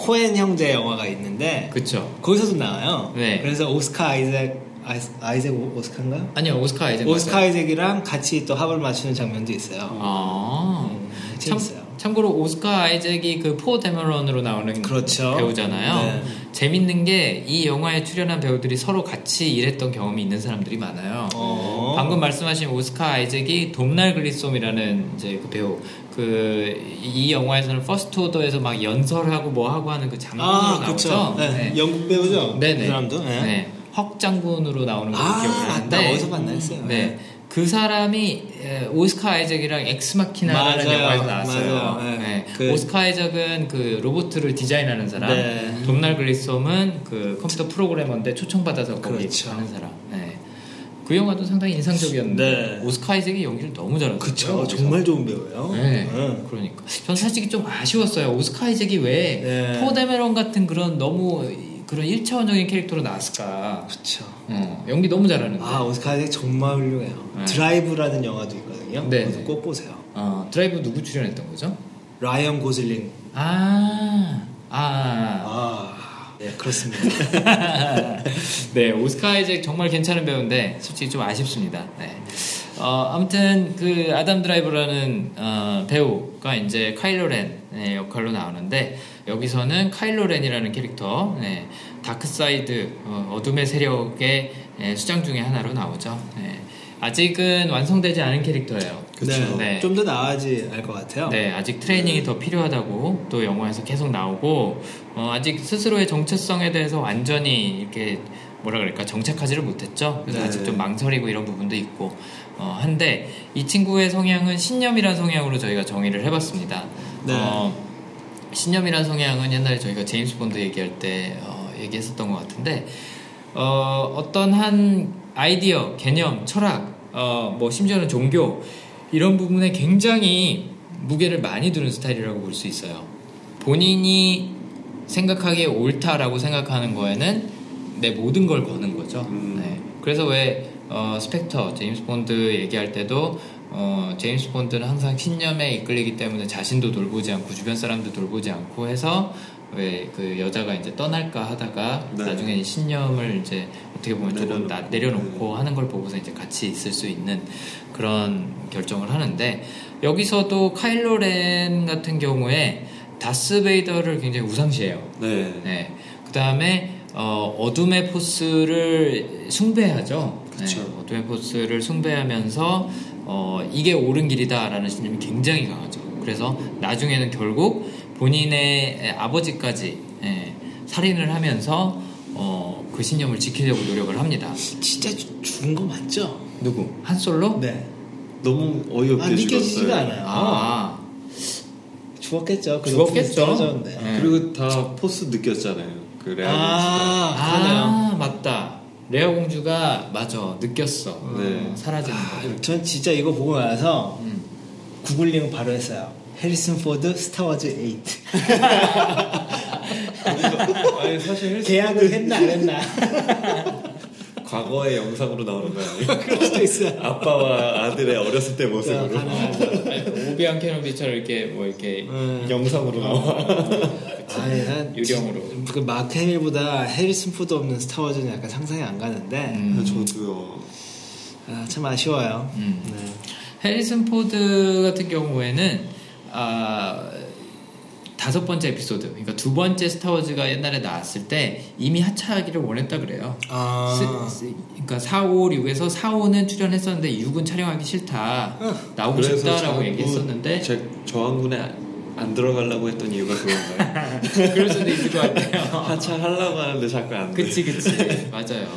코엔 형제 영화가 있는데 그쵸. 거기서도 나와요. 네. 그래서 오스카 아이작 아이스- 아이작 오- 오스카인가요? 아니요 오스카 아이젠 오스카 아이작이랑 같이 또 합을 맞추는 장면도 있어요. 아, 음, 참, 재밌어요. 참 고로 오스카 아이잭이 그 포 데머런으로 나오는 그렇죠. 배우잖아요. 네. 재밌는 게 이 영화에 출연한 배우들이 서로 같이 일했던 경험이 있는 사람들이 많아요. 어. 방금 말씀하신 오스카 아이잭이 돔날 글리슨이라는 이제 그 배우 그 이 영화에서는 퍼스트 오더에서 막 연설하고 뭐 하고 하는 그 장군으로 아, 나오죠. 그렇죠. 네. 영국 배우죠. 네네. 그 사람도. 네. 네. 헉 장군으로 나오는 걸 아. 하는데 어디서 봤나 했어요. 네. 그 사람이 에, 오스카 아이잭이랑 엑스마키나라는 맞아요. 영화에서 나왔어요. 네. 네. 그- 오스카 아이잭은 그 로봇을 디자인하는 사람, 네. 돔날 글리슨은 그 컴퓨터 프로그래머인데 초청받아서 거기 그렇죠. 하는 사람. 네. 그 영화도 상당히 인상적이었는데 네. 오스카 아이잭이 연기를 너무 잘하더라고요. 그쵸. 정말 좋은 배우예요. 네. 응. 그러니까 전 솔직히 좀 아쉬웠어요. 오스카 아이잭이 왜 네. 포데메론 같은 그런 너무 그런 일차원적인 캐릭터로 나왔을까? 그쵸. 어, 연기 너무 잘하는데. 아, 오스카 아이작 정말 훌륭해요. 네. 드라이브라는 영화도 있거든요. 네. 꼭 보세요. 어, 드라이브 누구 출연했던 거죠? 라이언 고슬링. 아, 아, 아, 네, [LAUGHS] 그렇습니다. [LAUGHS] 네, 오스카 아이잭 정말 괜찮은 배우인데 솔직히 좀 아쉽습니다. 네. 어, 아무튼 그 아담 드라이버라는 어, 배우가 이제 카일로 렌 네, 역할로 나오는데 여기서는 카일로 렌이라는 캐릭터 네, dark side 어, 어둠의 세력의 네, 수장 중에 하나로 나오죠. 네. 아직은 완성되지 않은 캐릭터예요. 그쵸. 네. 좀 더 나아져야 할 것 같아요. 네, 아직 트레이닝이 더 필요하다고 또 영화에서 계속 나오고 어, 아직 스스로의 정체성에 대해서 완전히 이렇게 뭐라 그럴까 정착하지를 못했죠. 그래서 네. 아직 좀 망설이고 이런 부분도 있고 어, 한데 이 친구의 성향은 신념이란 성향으로 저희가 정의를 해봤습니다. 네. 어, 신념이란 성향은 옛날에 저희가 제임스 본드 얘기할 때 어, 얘기했었던 것 같은데 어, 어떤 한 아이디어, 개념, 철학, 어, 뭐 심지어는 종교 이런 부분에 굉장히 무게를 많이 두는 스타일이라고 볼 수 있어요. 본인이 생각하기에 옳다라고 생각하는 거에는 내 모든 걸 거는 거죠. 음. 네. 그래서 왜 어, 스펙터, 제임스 본드 얘기할 때도 어, 제임스 본드는 항상 신념에 이끌리기 때문에 자신도 돌보지 않고 주변 사람도 돌보지 않고 해서 왜 그 여자가 이제 떠날까 하다가 네. 나중에 이 신념을 이제 어떻게 보면 조금 내려놓고. 나- 내려놓고 하는 걸 보고서 이제 같이 있을 수 있는 그런 결정을 하는데 여기서도 카일로 렌 같은 경우에 다스 베이더를 굉장히 우상시해요. 네. 네. 그 다음에 어, 어둠의 포스를 숭배하죠. 그쵸. 네, 어둠의 포스를 숭배하면서 어, 이게 옳은 길이다라는 신념이 굉장히 강하죠. 그래서 나중에는 결국 본인의 아버지까지 예, 살인을 하면서 어, 그 신념을 지키려고 노력을 합니다. 진짜 죽- 죽은 거 맞죠? 누구? 한 솔로? 네. 너무 어이없게 아, 느껴지지가. 않아요. 아, 죽었겠죠. 그 죽었겠죠. 네. 그리고 다 포스 느꼈잖아요. 그 레아 아, 아, 맞다. 레아 공주가 맞아 느꼈어. 네. 어, 사라지는 거. 아, 전 진짜 이거 보고 나서 음. 구글링 바로 했어요. 해리슨 포드 스타워즈 8. [LAUGHS] 아니 사실 계약을 했나 안 했나? [LAUGHS] 과거의 영상으로 나오는 거 아니에요? [LAUGHS] 그럴 수도 있어요. 아빠와 아들의 어렸을 때 모습으로 가능하죠. 오비완 케노비처럼 이렇게 뭐 이렇게 음. 영상으로 나와. 아니, 난 유령으로. 그 마크 해밀보다 해리슨 포드 없는 스타워즈는 약간 상상이 안 가는데 음. 저도요. 아, 참 아쉬워요. 음. 네. 해리슨 포드 같은 경우에는 아, 다섯 번째 에피소드, 그러니까 두 번째 스타워즈가 옛날에 나왔을 때 이미 하차하기를 원했다 그래요. 아. 스- 스- 그러니까 4, 5, 6에서 4, 5는 출연했었는데 6은 촬영하기 싫다. 나오고 싶다라고 얘기했었는데 제 저항군에 안- 안 들어가려고 했던 이유가 그건가요? [LAUGHS] 그럴 수도 있을 것 같아요. [LAUGHS] 하차하려고 하는데 자꾸 안 돼. 그치 그치 맞아요.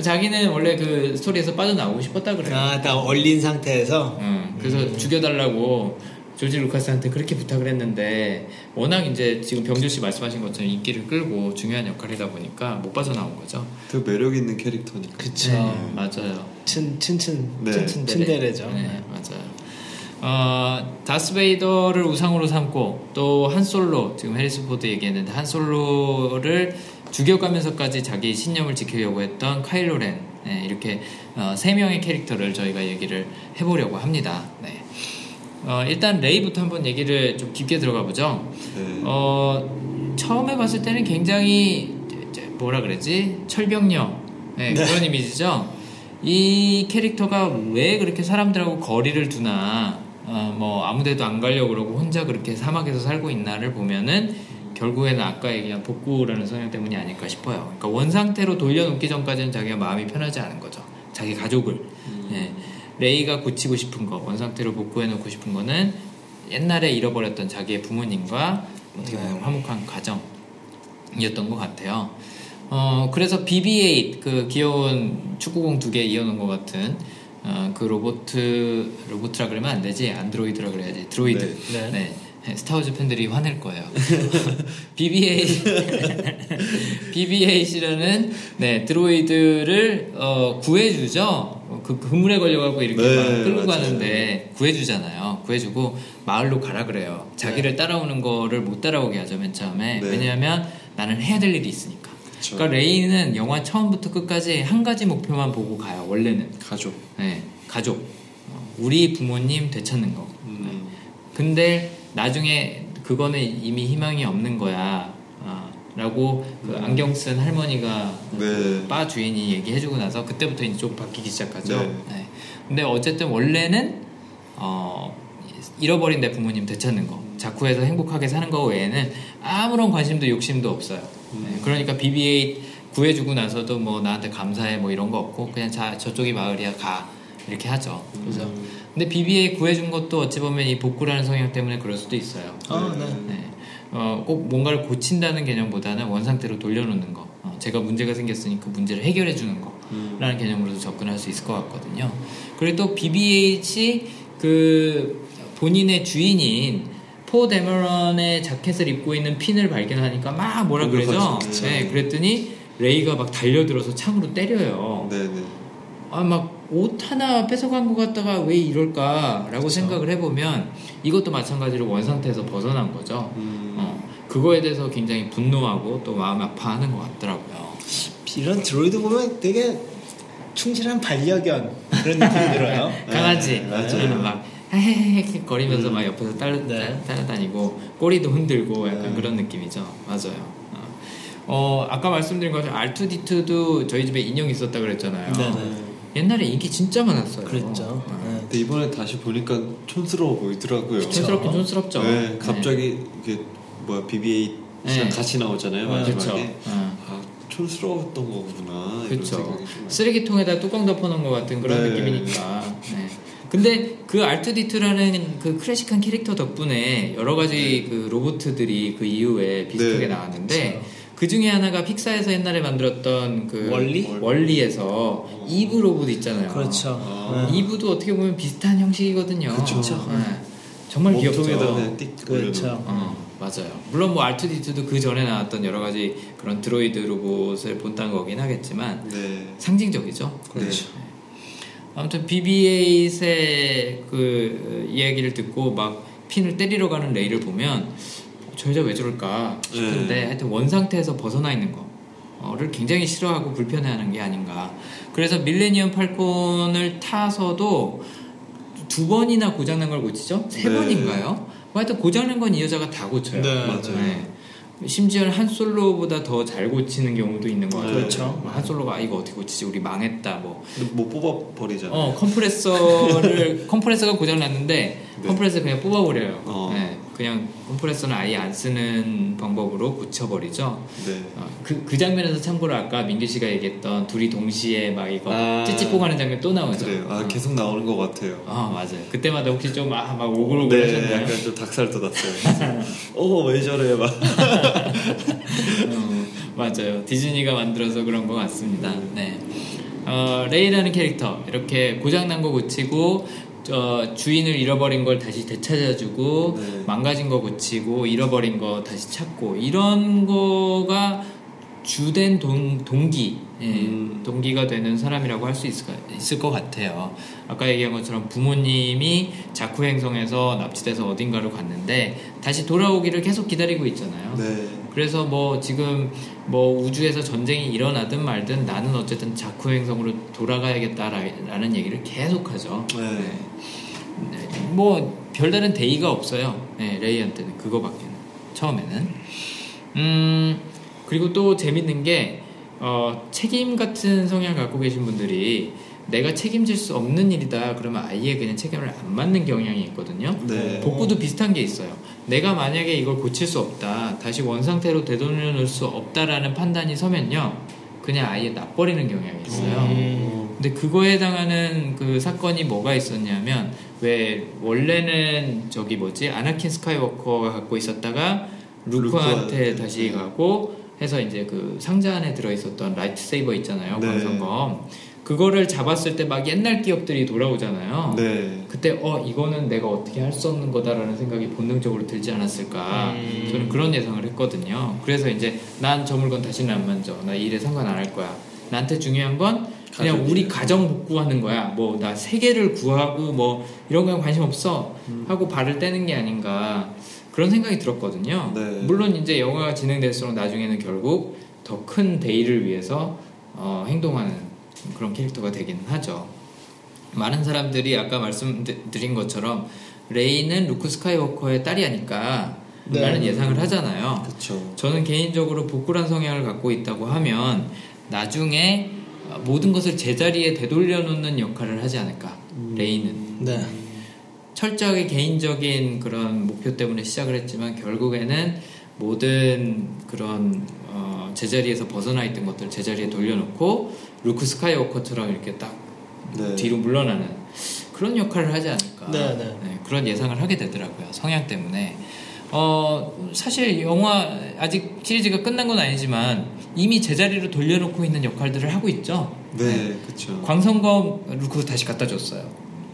자기는 원래 그 스토리에서 빠져나오고 싶었다 그래요. 아, 다 얼린 상태에서 응, 그래서 죽여달라고 조지 루카스한테 그렇게 부탁을 했는데 워낙 이제 지금 병조 씨 말씀하신 것처럼 인기를 끌고 중요한 역할이다 보니까 못 빠져나온 거죠. 그 매력 있는 캐릭터니까. 그쵸. 네, 맞아요. 친, 친친, 네. 친친 츤데레죠. 네, 맞아요. 어, 다스베이더를 우상으로 삼고 또 한솔로 지금 해리스 포드 얘기했는데 한솔로를 죽여가면서까지 자기 신념을 지키려고 했던 카일로 렌 네, 이렇게 어, 세 명의 캐릭터를 저희가 얘기를 해보려고 합니다. 네. 어, 일단 레이부터 한번 얘기를 좀 깊게 들어가 보죠. 네. 어, 처음에 봤을 때는 굉장히 뭐라 그랬지 철벽녀 네, 그런 이미지죠. 이 캐릭터가 왜 그렇게 사람들하고 거리를 두나 어, 뭐 아무데도 안 가려고 그러고 혼자 그렇게 사막에서 살고 있나를 보면은 결국에는 아까 얘기한 복구라는 성향 때문이 아닐까 싶어요. 그러니까 원 상태로 돌려놓기 전까지는 자기가 마음이 편하지 않은 거죠. 자기 가족을. 예. 레이가 고치고 싶은 거, 원 상태로 복구해놓고 싶은 거는 옛날에 잃어버렸던 자기의 부모님과 어떻게 보면 화목한 가정이었던 것 같아요. 어, 그래서 BB-8 그 귀여운 축구공 두 개 이어놓은 것 같은 어, 그 로보트 로보트라 그러면 안 되지 안드로이드라 그래야지 드로이드 네. 네. 스타워즈 팬들이 화낼 거예요. [LAUGHS] BB-8 BB-8이라는 [LAUGHS] 네 드로이드를 어, 구해주죠. 그 그물에 걸려갖고 이렇게 네, 막 끌고 맞아요. 가는데 구해주잖아요. 구해주고 마을로 가라 그래요. 자기를 따라오는 거를 못 따라오게 하죠 맨 처음에. 네. 왜냐하면 나는 해야 될 일이 있으니까. 그쵸. 그러니까 레이는 영화 처음부터 끝까지 한 가지 목표만 보고 가요. 원래는 가족. 네, 가족, 어, 우리 부모님 되찾는 거. 음. 근데 나중에 그거는 이미 희망이 없는 거야. 아, 라고 그 안경 쓴 할머니가 네. 바 주인이 얘기해주고 나서 그때부터 이제 좀 바뀌기 시작하죠. 네. 네. 근데 어쨌든 원래는 어, 잃어버린 내 부모님 되찾는 거, 자쿠에서 행복하게 사는 거 외에는 아무런 관심도 욕심도 없어요. 네. 그러니까 BB-8 구해주고 나서도 뭐 나한테 감사해 뭐 이런 거 없고 그냥 자 저쪽이 마을이야 가 이렇게 하죠. 그래서 근데 BB-8 구해준 것도 어찌 보면 이 복구라는 성향 때문에 그럴 수도 있어요. 아, 네. 네. 어, 꼭 뭔가를 고친다는 개념보다는 원상태로 돌려놓는 거. 어, 제가 문제가 생겼으니 그 문제를 해결해 주는 거. 라는 개념으로도 접근할 수 있을 것 같거든요. 그리고 또 BB-8이 그 본인의 주인인 포 데머런의 자켓을 입고 있는 핀을 발견하니까 막 뭐라 그러죠? 네, 그랬더니 레이가 막 달려들어서 창으로 때려요. 네 네. 아, 막 옷 하나 뺏어간 것 같다가 왜 이럴까라고 생각을 해보면 이것도 마찬가지로 원상태에서 벗어난 거죠. 음. 어, 그거에 대해서 굉장히 분노하고 또 마음 아파하는 것 같더라고요. 이런 드로이드 보면 되게 충실한 반려견 그런 느낌이 들어요. [LAUGHS] 강아지 네, 맞아요. 막 헤헤헤 거리면서 막 옆에서 따라, 네. 따라다니고 꼬리도 흔들고 약간 그런 느낌이죠. 맞아요. 어. 어, 아까 말씀드린 것처럼 R2D2도 저희 집에 인형이 있었다 그랬잖아요. 네네. 옛날에 인기 진짜 많았어요. 그랬죠. 어. 네. 근데 이번에 다시 보니까 촌스러워 보이더라고요. 촌스럽긴 촌스럽죠. 네, 갑자기 이게 뭐야 BB-8이랑 네. 같이 나오잖아요 네, 마지막에. 그쵸. 네. 아 촌스러웠던 거구나. 그렇죠. 쓰레기통에다 뚜껑 덮어놓은 것 같은 그런 네. 느낌이니까. 네. 근데 그 R2D2라는 그 클래식한 캐릭터 덕분에 여러 가지 그 로봇들이 그 이후에 비슷하게 네. 나왔는데 그 중에 하나가 픽사에서 옛날에 만들었던 그 월리? 월리에서 이브 로봇 있잖아요. 그렇죠. 아. 네. 이브도 어떻게 보면 비슷한 형식이거든요. 그쵸. 네. 정말 귀엽죠. 그렇죠. 어, 맞아요. 물론 뭐 R2D2도 그 전에 나왔던 여러 가지 그런 드로이드 로봇을 본딴 거긴 하겠지만 네. 상징적이죠. 그렇죠. 네. 아무튼 BB-8의 그 이야기를 듣고 막 핀을 때리러 가는 레이를 보면 저 여자 왜 저럴까 싶은데 네. 하여튼 원 상태에서 벗어나 있는 거를 굉장히 싫어하고 불편해하는 게 아닌가. 그래서 밀레니엄 팔콘을 타서도 두 번이나 고장난 걸 고치죠? 세 네. 번인가요? 뭐 하여튼 고장난 건 이 여자가 다 고쳐요. 네, 맞아요. 심지어 한 솔로보다 더 잘 고치는 경우도 있는 것 같아요. 그렇죠. 한 솔로가 아, 이거 어떻게 고치지? 우리 망했다. 뭐 못 뽑아 버리잖아요. 어, 컴프레서를 컴프레서가 고장 났는데 네. 컴프레서 그냥 뽑아 버려요. 어. 네. 그냥 컴프레서는 아예 안 쓰는 방법으로 고쳐버리죠. 네. 어, 그, 그 장면에서 참고로 아까 민규 씨가 얘기했던 둘이 동시에 막 이거 아, 찌찌뽕 하는 장면 또 나오죠. 그래요. 아 어. 계속 나오는 것 같아요. 어, 맞아요. 그때마다 혹시 좀, 아, 막 오글오글 네, 하셨나요? 약간 좀 닭살 돋았어요. [LAUGHS] 어 왜 저래 막. [LAUGHS] 어, 맞아요. 디즈니가 만들어서 그런 것 같습니다. 네. 어, 레이라는 캐릭터 이렇게 고장난 거 고치고 저 주인을 잃어버린 걸 다시 되찾아주고 네. 망가진 거 고치고 잃어버린 거 다시 찾고 이런 거가 주된 동, 동기 예, 음. 동기가 되는 사람이라고 할 수 있을, 것- 있을 것 같아요. 아까 얘기한 것처럼 부모님이 자쿠 행성에서 납치돼서 어딘가로 갔는데 다시 돌아오기를 계속 기다리고 있잖아요. 네. 그래서 뭐 지금 뭐 우주에서 전쟁이 일어나든 말든 나는 어쨌든 자쿠 행성으로 돌아가야겠다라는 얘기를 계속하죠. 네. 네, 뭐 별다른 대의가 없어요. 네, 레이한테는 그거밖에는 처음에는. 음 그리고 또 재밌는 게 어, 책임 같은 성향을 갖고 계신 분들이 내가 책임질 수 없는 일이다 그러면 아예 그냥 책임을 안 맡는 경향이 있거든요. 네. 복구도 비슷한 게 있어요. 내가 만약에 이걸 고칠 수 없다, 다시 원 상태로 되돌려 놓을 수 없다라는 판단이 서면요, 그냥 아예 놔버리는 경향이 있어요. 음. 근데 그거에 해당하는 그 사건이 뭐가 있었냐면 왜 원래는 저기 뭐지 아나킨 스카이워커가 갖고 있었다가 루크한테 루크한테. 다시 가고 해서 이제 그 상자 안에 들어 있었던 lightsaber 있잖아요 네. 광선검 그거를 잡았을 때 막 옛날 기억들이 돌아오잖아요. 네. 그때 어 이거는 내가 어떻게 할 수 없는 거다라는 생각이 본능적으로 들지 않았을까 음. 저는 그런 예상을 했거든요 그래서 이제 난 저 물건 다시는 안 만져 나 이 일에 상관 안 할 거야 나한테 중요한 건 그냥 가족이네. 우리 가정 복구하는 거야 뭐 나 세계를 구하고 뭐 이런 건 관심 없어 음. 하고 발을 떼는 게 아닌가 그런 생각이 들었거든요 네. 물론 이제 영화가 진행될수록 나중에는 결국 더 큰 대의를 위해서 어, 행동하는 그런 캐릭터가 되기는 하죠. 많은 사람들이 아까 말씀드린 것처럼 레이는 루크 스카이워커의 딸이 아니까 네. 라는 예상을 하잖아요. 그렇죠. 저는 개인적으로 복구란 성향을 갖고 있다고 하면 나중에 모든 것을 제자리에 되돌려 놓는 역할을 하지 않을까. 레이는 네. 철저하게 개인적인 그런 목표 때문에 시작을 했지만 결국에는 모든 그런 어, 제자리에서 벗어나 있던 것들 제자리에 돌려놓고 루크 스카이워커처럼 이렇게 딱 네. 뒤로 물러나는 그런 역할을 하지 않을까 네, 네. 그런 예상을 하게 되더라고요 성향 때문에 어, 사실 영화 아직 시리즈가 끝난 건 아니지만 이미 제자리로 돌려놓고 있는 역할들을 하고 있죠 네, 그렇죠. 광선검 루크 다시 갖다 줬어요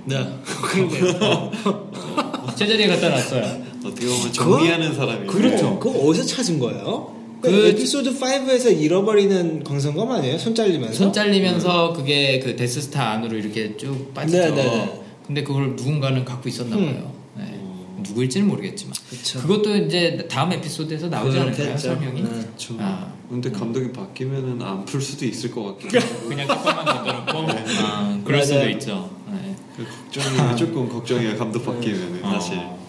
네. 그러게요. [LAUGHS] 제자리에 갖다 놨어요 어떻게 보면 정리하는 사람이 그렇죠. 그거 어디서 찾은 거예요? 그- 그 에피소드 5에서 잃어버리는 광선검 아니에요? 손 잘리면서? 손 잘리면서 그게 그 데스스타 안으로 이렇게 쭉 빠지죠. 네, 네, 네. 근데 그걸 누군가는 갖고 있었나 음. 봐요. 네. 누구일지는 모르겠지만. 그쵸. 그것도 이제 다음 에피소드에서 나오지 않을까요? 설명이? 네. 그렇죠. 아. 근데 감독이 바뀌면은 안 풀 수도 있을 것 같기도 하고 그냥 조금만 걷어놓고 아, 그럴 맞아요. 수도 있죠. 네. 그 걱정이 조금 걱정이에요. 감독 바뀌면은 사실. 어.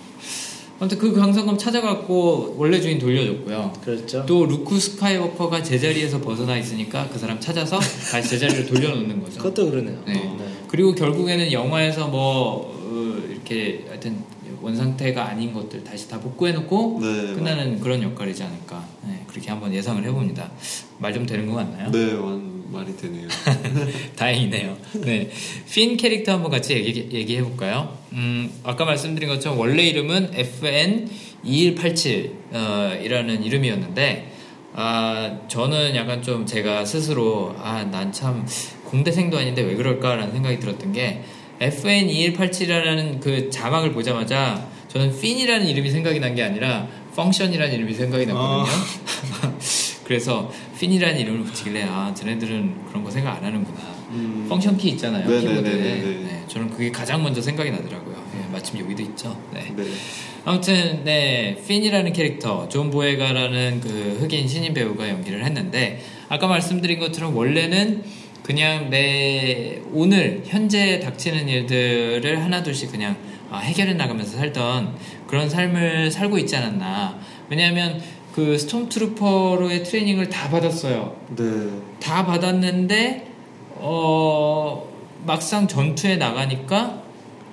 아무튼 그 강성검 찾아갖고 원래 주인 돌려줬고요. 그렇죠. 또 루크 스카이워커가 제자리에서 벗어나 있으니까 그 사람 찾아서 다시 제자리로 돌려놓는 거죠. 그것도 그러네요. 네. 네. 그리고 결국에는 영화에서 뭐 어, 이렇게 하여튼 원상태가 아닌 것들 다시 다 복구해놓고 네, 끝나는 그런 역할이지 않을까 네, 그렇게 한번 예상을 해봅니다. 말 좀 되는 것 같나요? 네, 완 말이 되네요. [LAUGHS] 다행이네요. 네, 핀 캐릭터 한번 같이 얘기, 얘기해 볼까요? 음, 아까 말씀드린 것처럼 원래 이름은 FN 2187 어, 이라는 이름이었는데 아, 저는 약간 좀 제가 스스로 아, 난 참 공대생도 아닌데 왜 그럴까라는 생각이 들었던 게 FN 2187이라는 그 자막을 보자마자 저는 핀이라는 이름이 생각이 난 게 아니라 function이라는 이름이 생각이 났거든요. [LAUGHS] 그래서 핀이라는 이름을 붙이길래 아, 쟤네들은 그런 거 생각 안 하는구나. 음. function key 있잖아요. 키보드에 네, 저는 그게 가장 먼저 생각이 나더라고요 예, 마침 여기도 있죠 네. 네. 아무튼 네 핀이라는 캐릭터 존 보에가라는 그 흑인 신인 배우가 연기를 했는데 아까 말씀드린 것처럼 원래는 그냥 내 오늘 현재 닥치는 일들을 하나둘씩 그냥 아, 해결해 나가면서 살던 그런 삶을 살고 있지 않았나 왜냐하면 그 스톰트루퍼로의 트레이닝을 다 받았어요 네. 다 받았는데 어 막상 전투에 나가니까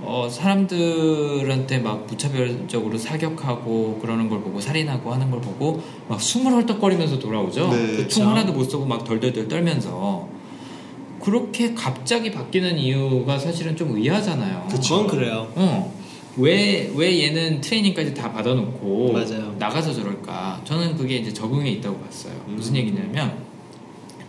어, 사람들한테 막 무차별적으로 사격하고 그러는 걸 보고 살인하고 하는 걸 보고 막 숨을 헐떡거리면서 돌아오죠. 네, 그총 그쵸. 하나도 못 쏘고 막 덜덜덜 떨면서 그렇게 갑자기 바뀌는 이유가 사실은 좀 의아하잖아요. 그건 그래요. 어. 왜, 왜 얘는 트레이닝까지 다 받아놓고 맞아요. 나가서 저럴까? 저는 그게 이제 적응에 있다고 봤어요. 음. 무슨 얘기냐면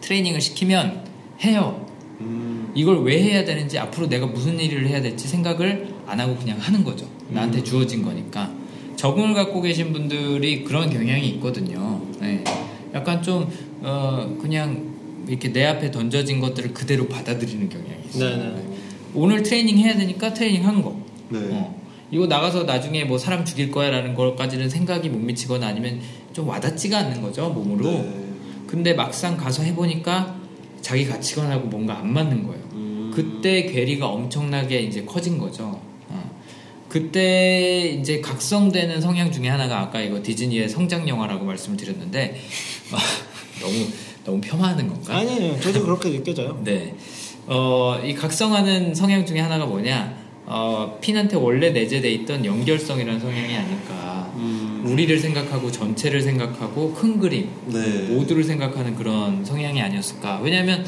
트레이닝을 시키면 해요. 음, 이걸 왜 해야 되는지 앞으로 내가 무슨 일을 해야 될지 생각을 안 하고 그냥 하는 거죠. 나한테 주어진 거니까. 적응을 갖고 계신 분들이 그런 경향이 있거든요. 네. 약간 좀, 어, 그냥 이렇게 내 앞에 던져진 것들을 그대로 받아들이는 경향이 있어요. 네네. 오늘 트레이닝 해야 되니까 트레이닝 한 거. 네. 어. 이거 나가서 나중에 뭐 사람 죽일 거야라는 걸까지는 생각이 못 미치거나 아니면 좀 와닿지가 않는 거죠, 몸으로. 네. 근데 막상 가서 해보니까 자기 가치관하고 뭔가 안 맞는 거예요. 음, 그때 괴리가 엄청나게 이제 커진 거죠. 어. 그때 이제 각성되는 성향 중에 하나가 아까 이거 디즈니의 성장 영화라고 말씀을 드렸는데 [LAUGHS] 너무 너무 폄하하는 건가? 아니, 아니요. 저도 그렇게 느껴져요. 네. 어, 이 각성하는 성향 중에 하나가 뭐냐? 어, 핀한테 원래 내재돼 있던 연결성이라는 성향이 아닐까. 음, 우리를 생각하고 전체를 생각하고 큰 그림 네. 모두를 생각하는 그런 성향이 아니었을까. 왜냐하면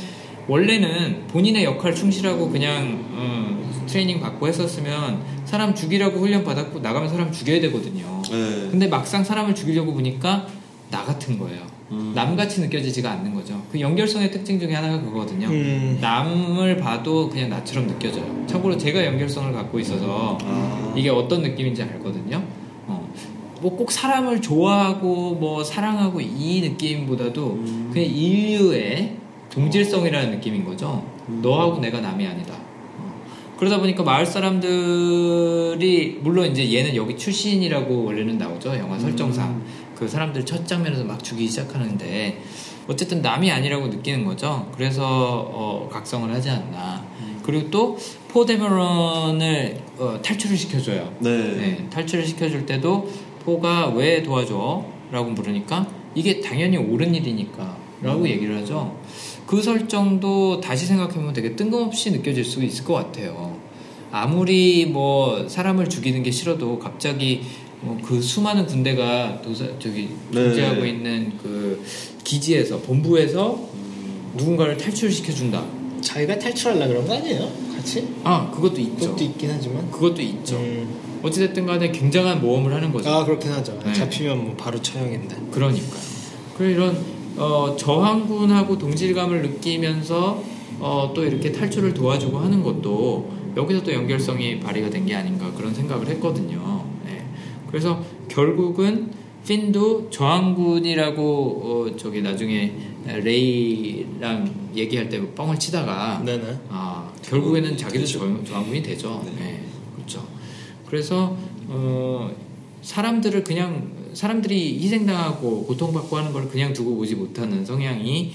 원래는 본인의 역할 충실하고 그냥 어, 트레이닝 받고 했었으면 사람 죽이라고 훈련 받았고 나가면 사람 죽여야 되거든요. 네. 근데 막상 사람을 죽이려고 보니까 나 같은 거예요. 음. 남같이 느껴지지가 않는 거죠. 그 연결성의 특징 중에 하나가 그거거든요. 음. 남을 봐도 그냥 나처럼 느껴져요. 참고로 제가 연결성을 갖고 있어서 아. 이게 어떤 느낌인지 알거든요. 어. 뭐꼭 사람을 좋아하고 뭐 사랑하고 이 느낌보다도 음. 그냥 인류의 동질성이라는 느낌인 거죠. 음. 너하고 내가 남이 아니다. 어. 그러다 보니까 마을 사람들이 물론 이제 얘는 여기 출신이라고 원래는 나오죠 영화 설정상 그 사람들 첫 장면에서 막 죽이기 시작하는데 어쨌든 남이 아니라고 느끼는 거죠. 그래서 어, 각성을 하지 않나. 그리고 또 포데머런을 어, 탈출을 시켜줘요. 네. 네, 탈출을 시켜줄 때도 포가 왜 도와줘? 라고 물으니까 이게 당연히 옳은 일이니까 라고 얘기를 하죠. 그 설정도 다시 생각해보면 되게 뜬금없이 느껴질 수 있을 것 같아요. 아무리 뭐 사람을 죽이는 게 싫어도 갑자기 뭐 그 수많은 군대가 도사, 저기 네. 존재하고 있는 그 기지에서 본부에서 누군가를 탈출시켜 준다. 자기가 탈출하려 그런 거 아니에요? 같이? 아 그것도 있죠. 그것도 있긴 하지만. 그것도 있죠. 음. 어찌됐든 간에 굉장한 모험을 하는 거죠. 아, 그렇긴 하죠. 네. 잡히면 뭐 바로 처형인데. 그러니까요. 그 이런 어, 저항군하고 동질감을 느끼면서 어, 또 이렇게 탈출을 도와주고 하는 것도 여기서 또 연결성이 발휘가 된 게 아닌가 그런 생각을 했거든요. 네. 그래서 결국은 핀도 저항군이라고 어, 저기 나중에 레이랑 얘기할 때 뻥을 치다가 네네. 아, 결국에는 자기도 되죠. 저, 저항군이 되죠. 네. 네. 그렇죠. 그래서 어, 사람들을 그냥 사람들이 희생당하고 고통받고 하는 걸 그냥 두고 보지 못하는 성향이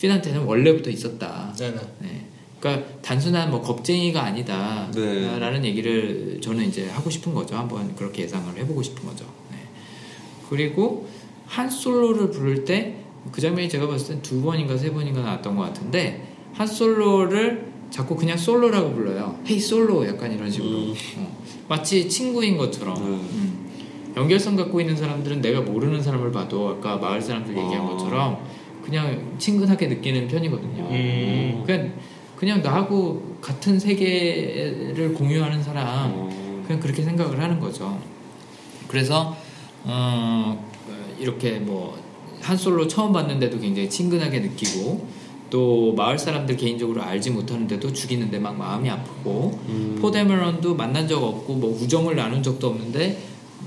핀한테는 원래부터 있었다. 네네. 네. 그러니까 단순한 뭐 겁쟁이가 네. 아니다라는 얘기를 저는 이제 하고 싶은 거죠. 한번 그렇게 예상을 해보고 싶은 거죠. 네. 그리고 한 솔로를 부를 때 그 장면이 제가 봤을 땐 두 번인가 세 번인가 나왔던 것 같은데 한 솔로를 자꾸 그냥 솔로라고 불러요. 헤이 솔로 약간 이런 식으로 음. 어. 마치 친구인 것처럼 네. 음. 연결성 갖고 있는 사람들은 내가 모르는 사람을 봐도 아까 마을 사람들 얘기한 아. 것처럼 그냥 친근하게 느끼는 편이거든요. 음. 그냥 그냥 나하고 같은 세계를 공유하는 사람 어, 그냥 그렇게 생각을 하는 거죠. 그래서 어, 이렇게 뭐 한솔로 처음 봤는데도 굉장히 친근하게 느끼고 또 마을 사람들 개인적으로 알지 못하는데도 죽이는데 막 마음이 아프고 음. 포 다메론도 만난 적 없고 뭐 우정을 나눈 적도 없는데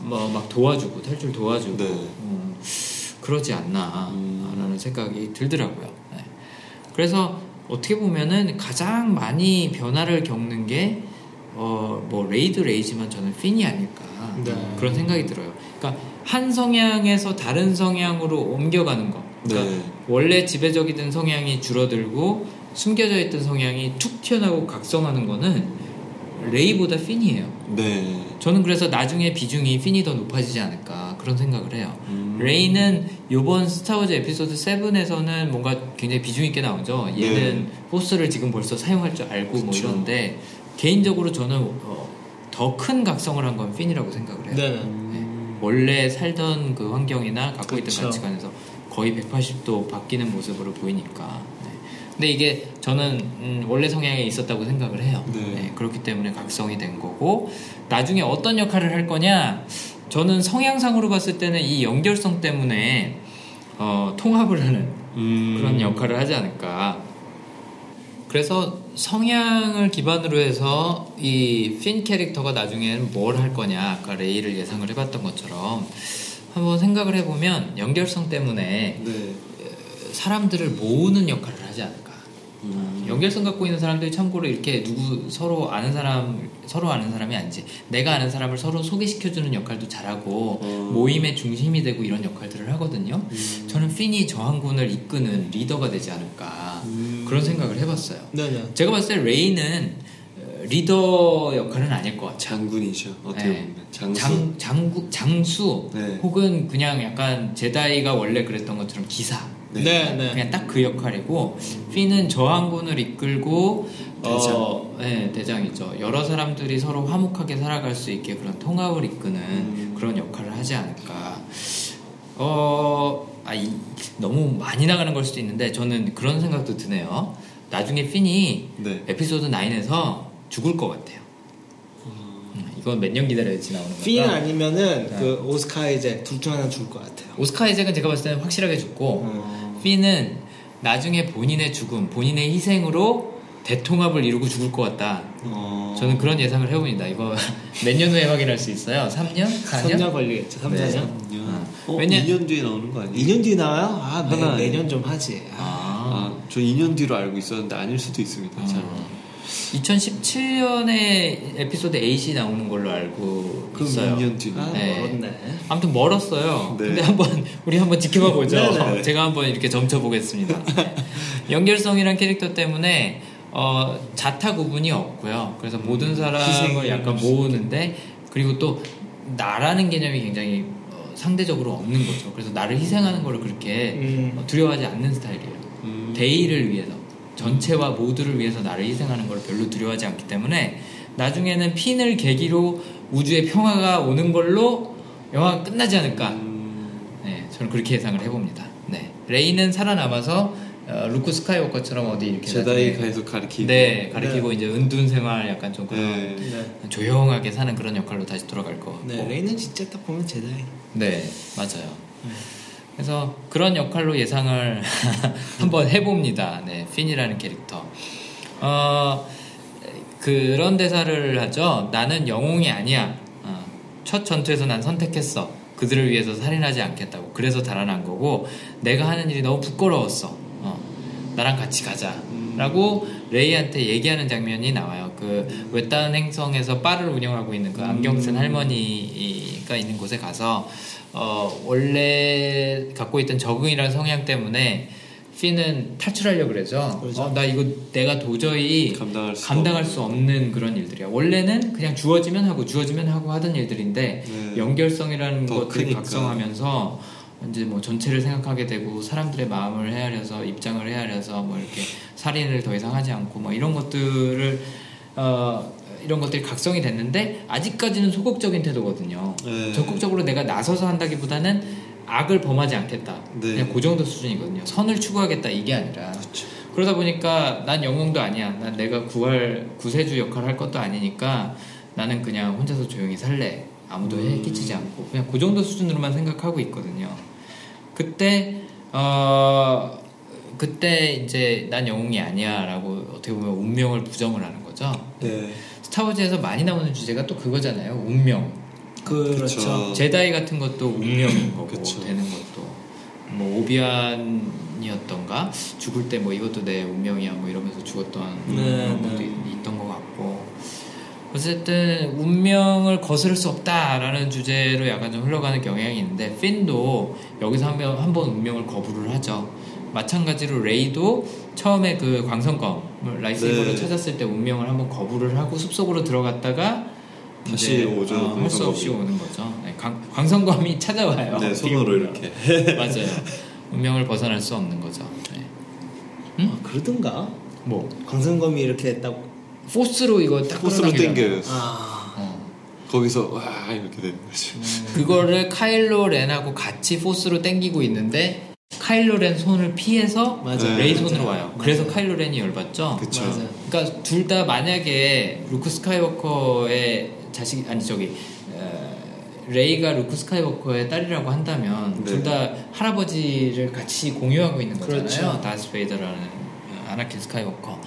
뭐 막 도와주고 탈출 도와주고 네. 음, 그러지 않나라는 음. 생각이 들더라고요. 네. 그래서 어떻게 보면은 가장 많이 변화를 겪는 게 어, 뭐 레이도 레이지만 저는 핀이 아닐까 네. 그런 생각이 들어요. 그러니까 한 성향에서 다른 성향으로 옮겨가는 거. 그러니까 네. 원래 지배적이던 성향이 줄어들고 숨겨져 있던 성향이 툭 튀어나오고 각성하는 거는 레이보다 핀이에요. 네. 저는 그래서 나중에 비중이 핀이 더 높아지지 않을까 그런 생각을 해요. 음. 레이는 요번 스타워즈 에피소드 7에서는 뭔가 굉장히 비중 있게 나오죠. 얘는 네. 포스를 지금 벌써 사용할 줄 알고 뭐 그쵸. 이런데 개인적으로 저는 어, 더큰 각성을 한 건 핀이라고 생각을 해요. 네네. 네. 원래 살던 그 환경이나 갖고 있던 그쵸. 가치관에서 거의 180도 바뀌는 모습으로 보이니까. 네. 근데 이게 저는 음, 원래 성향에 있었다고 생각을 해요. 네. 네, 그렇기 때문에 각성이 된 거고 나중에 어떤 역할을 할 거냐? 저는 성향상으로 봤을 때는 이 연결성 때문에 어, 통합을 하는 음. 그런 역할을 하지 않을까. 그래서 성향을 기반으로 해서 이 핀 캐릭터가 나중에는 뭘 할 거냐 아까 레이를 예상을 해봤던 것처럼 한번 생각을 해보면 연결성 때문에 네. 사람들을 모으는 역할을 하지 않을까. 음. 연결성 갖고 있는 사람들이 참고로 이렇게 누구 서로 아는 사람 서로 아는 사람이 아니지 내가 아는 사람을 서로 소개시켜주는 역할도 잘하고 어. 모임의 중심이 되고 이런 역할들을 하거든요. 음. 저는 핀이 저항군을 이끄는 리더가 되지 않을까 음. 그런 생각을 해봤어요. 네네. 제가 봤을 때 레이는 어, 리더 역할은 아닐 것 같아요. 장군이죠. 어떻게 네. 보면 장수. 장, 장구, 장수 네. 혹은 그냥 약간 제다이가 원래 그랬던 것처럼 기사 네. 네, 네. 그냥 딱 그 역할이고 핀은 저항군을 이끌고 대장. 어, 네, 대장이죠. 여러 사람들이 서로 화목하게 살아갈 수 있게 그런 통합을 이끄는 음. 그런 역할을 하지 않을까. 어, 아, 이, 너무 많이 나가는 걸 수도 있는데 저는 그런 생각도 드네요. 나중에 핀이 네. 에피소드 9에서 죽을 것 같아요. 음, 이건 몇 년 기다려야지 나오는 거다. 핀 아니면은 네. 그 오스카 이제 둘 중 하나 죽을 것 같아요. 오스카 아이잭은 제가 봤을 때는 확실하게 죽고 어. 핀은 나중에 본인의 죽음, 본인의 희생으로 대통합을 이루고 죽을 것 같다. 어. 저는 그런 예상을 해봅니다. 이거 [LAUGHS] 몇 년 후에 확인할 수 있어요? 3년? 4년? 3년 걸리겠죠. 3, 네. 4년. 아. 어, 왜냐- 2년 뒤에 나오는 거 아니에요? 2년 뒤에 나와요? 아, 매, 하나 내년 좀 하지. 아. 아. 아, 저 2년 뒤로 알고 있었는데 아닐 수도 있습니다. 잘. 2017년에 에피소드 8이 나오는 걸로 알고 그럼 있어요. 2년 뒤. 아, 네. 멀었네. 아무튼 멀었어요. 네. 근데 한번 [LAUGHS] 우리 한번 지켜봐 보죠. 네네. 제가 한번 이렇게 점쳐 보겠습니다. [LAUGHS] 연결성이란 캐릭터 때문에 어, 자타 구분이 없고요. 그래서 모든 사람을 약간 모으는데 그리고 또 나라는 개념이 굉장히 어, 상대적으로 없는 거죠. 그래서 나를 희생하는 걸 그렇게 음. 어, 두려워하지 않는 스타일이에요. 음. 대의를 위해서 전체와 모두를 위해서 나를 희생하는 걸 별로 두려워하지 않기 때문에 나중에는 핀을 계기로 우주의 평화가 오는 걸로 영화가 끝나지 않을까 음. 네, 저는 그렇게 예상을 해봅니다. 네, 레이는 살아남아서 어, 루크 스카이워커처럼 어디 이렇게 제다이 가에서 가르치고. 네 가리키고 이제 은둔 생활 약간 좀 그런 네. 네. 조용하게 사는 그런 역할로 다시 돌아갈 거 네, 레이는 진짜 딱 보면 제다이. 네, 맞아요. 그래서 그런 역할로 예상을 [LAUGHS] 한번 해봅니다. 네, 핀이라는 캐릭터. 어, 그런 대사를 하죠. 나는 영웅이 아니야. 어, 첫 전투에서 난 선택했어. 그들을 위해서 살인하지 않겠다고. 그래서 달아난 거고, 내가 하는 일이 너무 부끄러웠어. 어, 나랑 같이 가자. 라고 레이한테 얘기하는 장면이 나와요. 그 외딴 행성에서 바를 운영하고 있는 그 안경 쓴 할머니가 있는 곳에 가서 어, 원래 갖고 있던 적응이라는 성향 때문에 핀은 탈출하려고 그러죠. 그러죠. 어, 나 이거 내가 도저히 감당할 수 감당할 수 없는 그런 일들이야. 원래는 그냥 주어지면 하고 주어지면 하고 하던 일들인데 네. 연결성이라는 더 것들이 크니까. 각성하면서 이제 뭐 전체를 생각하게 되고 사람들의 마음을 헤아려서 입장을 헤아려서 뭐 이렇게 살인을 더 이상 하지 않고 뭐 이런 것들을 어 이런 것들이 각성이 됐는데 아직까지는 소극적인 태도거든요. 네. 적극적으로 내가 나서서 한다기보다는 악을 범하지 않겠다. 네. 그냥 그 정도 수준이거든요. 선을 추구하겠다 이게 아니라 그렇죠. 그러다 보니까 난 영웅도 아니야. 난 내가 구할 구세주 역할 할 것도 아니니까 나는 그냥 혼자서 조용히 살래. 아무도 해 음. 끼치지 않고 그냥 그 정도 수준으로만 생각하고 있거든요. 그때 어 그때 이제 난 영웅이 아니야라고 어떻게 보면 운명을 부정을 하는 거죠. 네. 스타워즈에서 많이 나오는 주제가 또 그거잖아요. 운명. 그렇죠. 그쵸. 제다이 같은 것도 운명인 거고 그쵸. 되는 것도 뭐 오비완이었던가 죽을 때 뭐 이것도 내 운명이야 뭐 이러면서 죽었던 네, 그런 네. 것도 있- 있던 것 같고 어쨌든 운명을 거스를 수 없다라는 주제로 약간 좀 흘러가는 경향이 있는데 핀도 여기서 한번 한번 운명을 거부를 하죠. 마찬가지로 레이도 처음에 그 광선검 라이스이버를 네. 찾았을 때 운명을 한번 거부를 하고 숲속으로 들어갔다가 다시 오죠, 어, 할수. 없이 오는 거죠. 네, 광, 광선검이 [LAUGHS] 찾아와요. 네, 손으로. 이렇게. 맞아요. 운명을 벗어날 수 없는 거죠. 네. 아, 그러든가. 뭐 광선검이 이렇게 됐다고. 포스로 이거 딱 포스로. 땡겨요. 아. 어. 거기서 와 이렇게 되는 거죠. 그거를 카일로 렌하고 같이 포스로 당기고 있는데 카일로 렌 손을 피해서 맞아요. 레이 네, 손으로 와요. 그래서 카일로 렌이 열받죠. 그쵸. 맞아요. 그러니까 둘 다 만약에 루크 스카이워커의 자식 아니 저기 어, 레이가 루크 스카이워커의 딸이라고 한다면 네. 둘다 할아버지를 같이 공유하고 있는 거잖아요. 그렇죠. 다스 베이더라는 아나킨 스카이워커.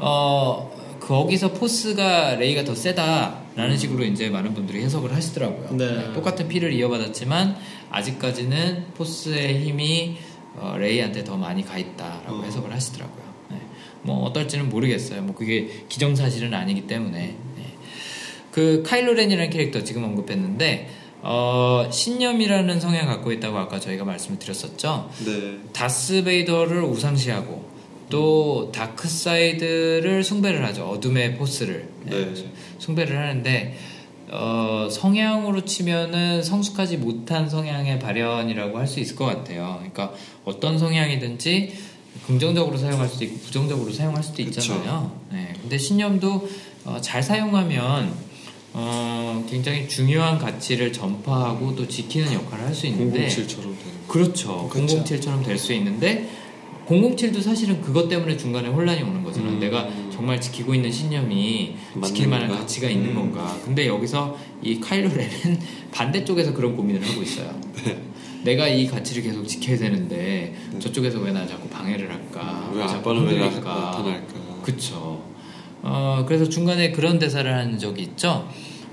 어 거기서 포스가 레이가 더 세다라는 식으로 이제 많은 분들이 해석을 하시더라고요. 네. 똑같은 피를 이어받았지만 아직까지는 포스의 힘이 어, 레이한테 더 많이 가 있다라고 어. 해석을 하시더라고요. 네. 뭐 어떨지는 모르겠어요. 뭐 그게 기정사실은 아니기 때문에. 네. 그 카일로 렌이라는 캐릭터 지금 언급했는데 어, 신념이라는 성향을 갖고 있다고 아까 저희가 말씀을 드렸었죠. 네. 다스 베이더를 우상시하고 또 dark side를 숭배를 하죠. 어둠의 포스를 네, 네. 숭배를 하는데 어, 성향으로 치면은 성숙하지 못한 성향의 발현이라고 할 수 있을 것 같아요. 그러니까 어떤 성향이든지 긍정적으로 사용할 수도 있고 부정적으로 사용할 수도 그쵸. 있잖아요. 네. 근데 신념도 어, 잘 사용하면 어, 굉장히 중요한 가치를 전파하고 또 지키는 역할을 할 수 있는데 007처럼 되는 거. 그렇죠. 그렇죠. 007처럼 될 수 있는데 007도 사실은 그것 때문에 중간에 혼란이 오는 거잖아요. 음. 내가 정말 지키고 있는 신념이 지킬 만한? 가치가 있는 음. 건가. 근데 여기서 이 카일로 렌은 [LAUGHS] 반대쪽에서 그런 고민을 하고 있어요. [LAUGHS] 네. 내가 이 가치를 계속 지켜야 되는데 저쪽에서 왜 나 자꾸 방해를 할까? 왜 아빠는 왜? 나타날까? 그쵸. 어, 그래서 중간에 그런 대사를 한 적이 있죠.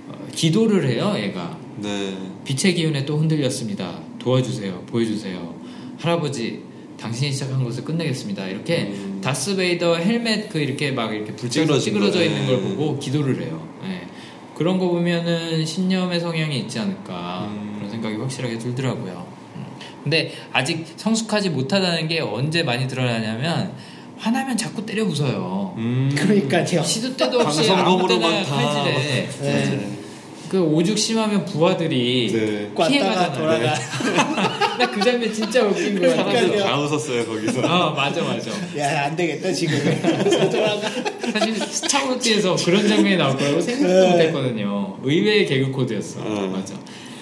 어, 기도를 해요, 얘가. 네. 빛의 기운에 또 흔들렸습니다. 도와주세요. 보여주세요. 할아버지, 당신이 시작한 것을 끝내겠습니다. 이렇게 음. 다스 베이더 헬멧 그 이렇게 막 이렇게 찌그러진 찌그러져 거, 있는 네. 걸 보고 기도를 해요. 예. 그런 거 보면은 신념의 성향이 있지 않을까 음. 그런 생각이 확실하게 들더라고요. 음. 근데 아직 성숙하지 못하다는 게 언제 많이 드러나냐면 화나면 자꾸 때려 부숴요. 음. 그러니까요. 시도 때도 없이 아무 때나. 칼질해. 네. 그 오죽 심하면 부하들이 네. 피해가잖아요. 돌아가. 나 그 장면 진짜 웃긴 거야. 사람들 다 웃었어요 거기서. 아 맞아 맞아. 야, 안 되겠다, 지금. 사실 스타워즈에서 그런 장면이 나올 거라고 생각도 네. 못했거든요. 의외의 개그 코드였어. 어. 맞아.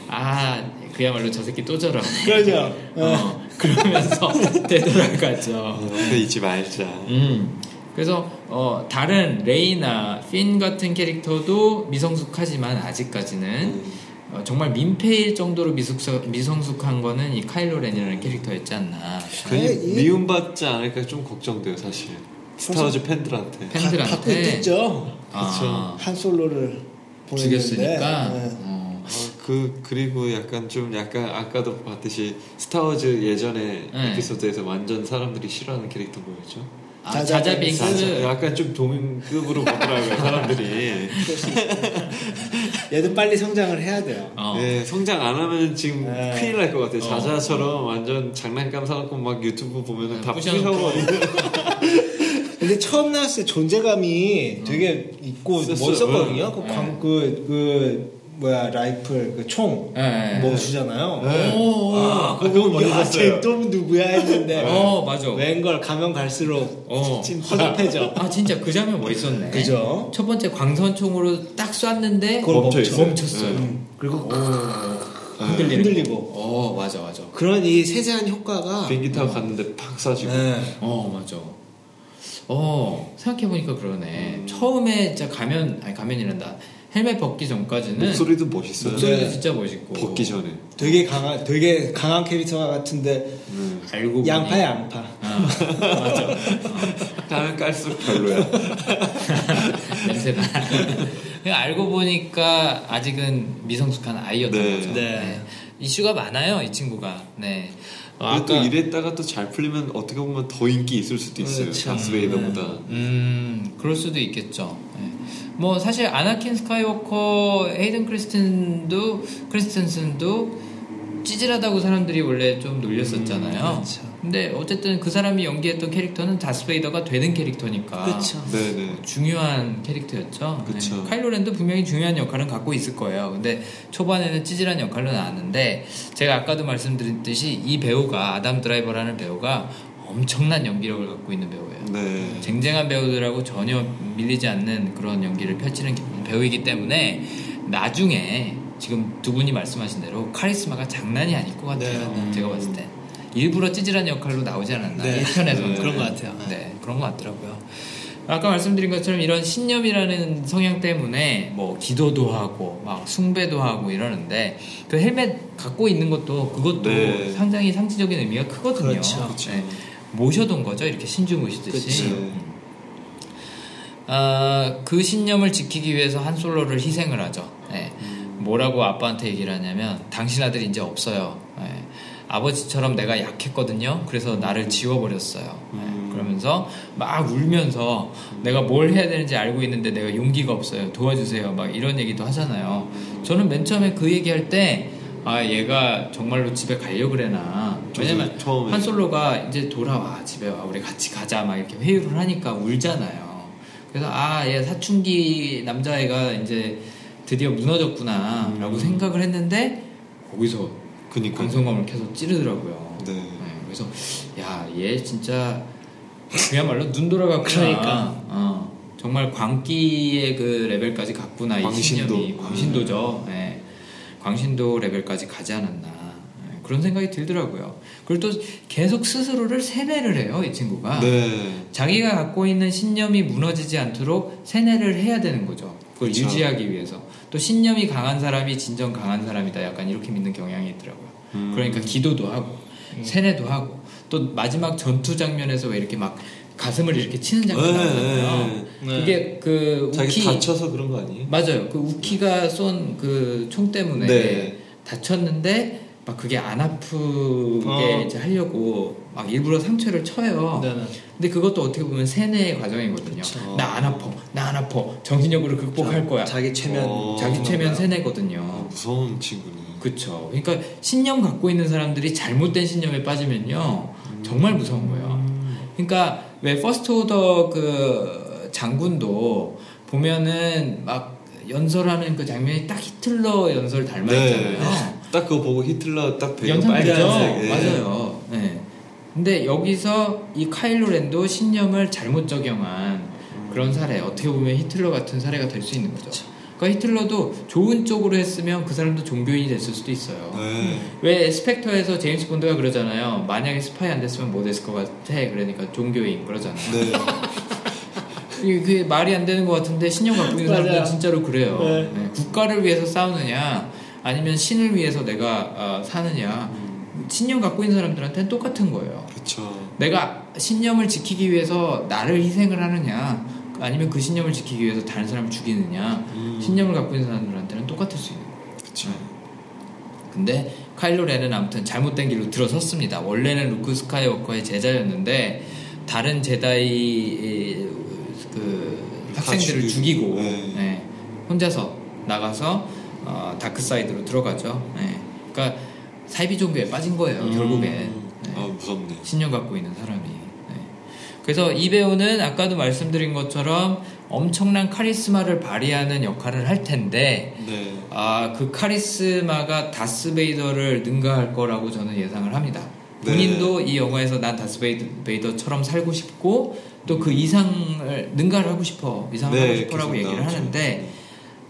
아 그야말로 저 새끼 또 저러. 그러죠. 어, 그러면서 되돌아가죠. 옆에 있지 말자. 음. 그래서 어, 다른 레이나 핀 같은 캐릭터도 미성숙하지만 아직까지는 음. 어, 정말 민폐일 정도로 미숙, 미성숙한 거는 이 카일로 렌이라는 캐릭터였지 않나. 괜히 이- 미움받지 않을까 좀 걱정돼요 사실. 스타워즈 팬들한테. 팬들한테 갖고 있겠죠. 아, 한 솔로를. 죽였으니까. 네. 어. 어, 그 그리고 약간 좀 약간 아까도 봤듯이 스타워즈 예전에 네. 에피소드에서 완전 사람들이 싫어하는 캐릭터 뭐였죠? 아, 자자 자자 빙스. 빙스. 약간 좀 도민급으로 보더라고요 [LAUGHS] 사람들이. [LAUGHS] 얘도 빨리 성장을 해야 돼요. 어. 네, 성장 안 하면 지금 네. 큰일 날 것 같아요. 어. 자자처럼 완전 장난감 사놓고 막 유튜브 보면은 네, 다. 부셔버리는. [LAUGHS] 근데 처음 나왔을 때 존재감이 되게 있고. 멋있었거든요. 그, 네. 광, 그, 그, 뭐야, 라이플, 그 총. 네. 뭐 주잖아요. 네. 오, 오. 아, 그거 먼저 야, 샀어요. 쟤또 누구야 했는데. 어, 맞아. 웬걸 가면 갈수록 어. 좀 허접해져. 아, 진짜 그 장면 멋있었네. 그죠? 첫 번째 광선총으로 딱 쐈는데 그걸 멈춰. 멈췄어요. 음, 그리고 오. 흔들리는 흔들리고. 어, 맞아, 맞아. 그런 이 세세한 효과가. 비행기 타고 갔는데 팍 쏴지고. 네. 어, 맞아. 어, 생각해 보니까 그러네. 음. 처음에 진짜 가면, 아니, 가면이란다. 헬멧 벗기 전까지는. 목소리도 멋있어요. 목소리도 네. 진짜 멋있고. 벗기 전에. 되게 강한, 되게 강한 캐릭터 같은데, 음. 알고. 양파야, 양파. 아, 맞아. [LAUGHS] 가면 깔수록 별로야. [LAUGHS] 냄새나. 알고 보니까 아직은 미성숙한 아이였던 네. 거죠. 네. 이슈가 많아요, 이 친구가. 네. 어, 근데 또 이랬다가 또 잘 풀리면 어떻게 보면 더 인기 있을 수도 있어요. 그렇죠. 다스베이더보다. 음, 그럴 수도 있겠죠. 네. 뭐 사실 아나킨 스카이워커, 헤이든 크리스틴도 크리스텐슨도 찌질하다고 사람들이 원래 좀 놀렸었잖아요. 음, 그렇죠. 근데 어쨌든 그 사람이 연기했던 캐릭터는 다스베이더가 되는 캐릭터니까. 그렇죠. 네네. 중요한 캐릭터였죠. 그쵸. 네. 카일로렌도 분명히 중요한 역할은 갖고 있을 거예요. 근데 초반에는 찌질한 역할로 나왔는데 제가 아까도 말씀드렸듯이 이 배우가 아담 드라이버라는 배우가 엄청난 연기력을 갖고 있는 배우예요. 네. 쟁쟁한 배우들하고 전혀 밀리지 않는 그런 연기를 펼치는 배우이기 때문에 나중에 지금 두 분이 말씀하신 대로 카리스마가 장난이 아닐 것 같아요. 네, 네. 제가 봤을 때 일부러 찌질한 역할로 나오지 않았나 네. 1편에서는 네. 그런 것 같아요. 네, 그런 것 같더라고요. 아까 말씀드린 것처럼 이런 신념이라는 성향 때문에 뭐 기도도 하고 막 숭배도 하고 이러는데 그 헬멧 갖고 있는 것도 그것도 네. 상당히 상징적인 의미가 크거든요. 그렇죠. 그렇죠. 네. 모셔둔 거죠. 이렇게 신주 모시듯이. 음. 아, 그 신념을 지키기 위해서 한 솔로를 희생을 하죠. 네. 뭐라고 아빠한테 얘기를 하냐면 당신 아들이 이제 없어요. 네. 아버지처럼 내가 약했거든요. 그래서 나를 지워버렸어요. 네. 음. 그러면서 막 울면서 내가 뭘 해야 되는지 알고 있는데 내가 용기가 없어요. 도와주세요. 막 이런 얘기도 하잖아요. 저는 맨 처음에 그 얘기할 때 아, 얘가 정말로 집에 가려고 그래나. 왜냐면 처음에 한 솔로가 이제 돌아와 집에 와 우리 같이 가자 막 이렇게 회유를 하니까 울잖아요. 그래서 아 얘 사춘기 남자애가 이제 드디어 무너졌구나라고 음. 생각을 했는데 거기서 그니까 방송감을 계속 찌르더라고요. 네. 네, 그래서 야 얘 진짜 그야말로 눈 돌아갔구나. 그러니까. 어, 정말 광기의 그 레벨까지 갔구나 이 광신도. 신념이 광신도죠. 예. 광신도 레벨까지 가지 않았나 예, 그런 생각이 들더라고요. 그리고 또 계속 스스로를 세뇌를 해요 이 친구가. 네. 자기가 갖고 있는 신념이 무너지지 않도록 세뇌를 해야 되는 거죠. 그걸 그쵸. 유지하기 위해서. 또 신념이 강한 사람이 진정 강한 사람이다. 약간 이렇게 믿는 경향이 있더라고요. 음. 그러니까 기도도 하고 세뇌도 하고 또 마지막 전투 장면에서 왜 이렇게 막 가슴을 이렇게 치는 장면 네, 나오잖아요. 네, 네. 그게 그 우키 다쳐서 그런 거 아니에요? 맞아요. 그 우키가 쏜 그 총 때문에 네. 다쳤는데 막 그게 안 아프게 어. 이제 하려고 막 일부러 상처를 쳐요. 네, 네. 근데 그것도 어떻게 보면 세뇌의 과정이거든요. 나 안 아파, 나안 아파, 정신력으로 극복할 거야. 자기 최면. 어. 자기 최면 아, 세뇌거든요. 무서운 친구네. 그쵸. 그러니까 신념 갖고 있는 사람들이 잘못된 신념에 빠지면요 정말 무서운 거예요. 그러니까 왜 퍼스트 오더 그 장군도 보면은 막 연설하는 그 장면이 딱 히틀러 연설 닮아 있잖아요. 네. 딱 그거 보고 히틀러 딱 배경? 빨간색. 예. 맞아요. 네. 근데 여기서 이 카일로 렌도 신념을 잘못 적용한 그런 사례, 어떻게 보면 히틀러 같은 사례가 될 수 있는 거죠. 그러니까 히틀러도 좋은 쪽으로 했으면 그 사람도 종교인이 됐을 수도 있어요. 네. 왜 스펙터에서 제임스 본드가 그러잖아요. 만약에 스파이 안 됐으면 뭐 됐을 것 같아. 그러니까 종교인 그러잖아요. 네. [LAUGHS] 이게 그게 말이 안 되는 것 같은데 신념 갖고 있는 사람들은. 진짜로 그래요. 네. 네, 국가를 위해서 싸우느냐 아니면 신을 위해서 내가 어, 사느냐 신념 갖고 있는 사람들한테는 똑같은 거예요. 그쵸. 내가 신념을 지키기 위해서 나를 희생을 하느냐 아니면 그 신념을 지키기 위해서 다른 사람을 죽이느냐 음. 신념을 갖고 있는 사람들한테는 똑같을 수 있는 거예요. 그쵸. 근데 카일로 렌은 아무튼 잘못된 길로 들어섰습니다. 원래는 루크 스카이워커의 제자였는데 다른 제다이 그다 학생들을 죽이고, 죽이고 네. 네, 혼자서 나가서 어, dark side로 들어가죠. 네. 그러니까 사이비 종교에 빠진 거예요. 음. 결국엔 네. 아 무섭네. 신념 갖고 있는 사람이. 네. 그래서 이 배우는 아까도 말씀드린 것처럼 엄청난 카리스마를 발휘하는 역할을 할 텐데 네. 아, 그 카리스마가 다스베이더를 능가할 거라고 저는 예상을 합니다. 네. 본인도 이 영화에서 난 다스베이더처럼 살고 싶고 또 그 이상을 능가를 하고 싶어 이상을 네, 하고 싶어라고 얘기를. 하는데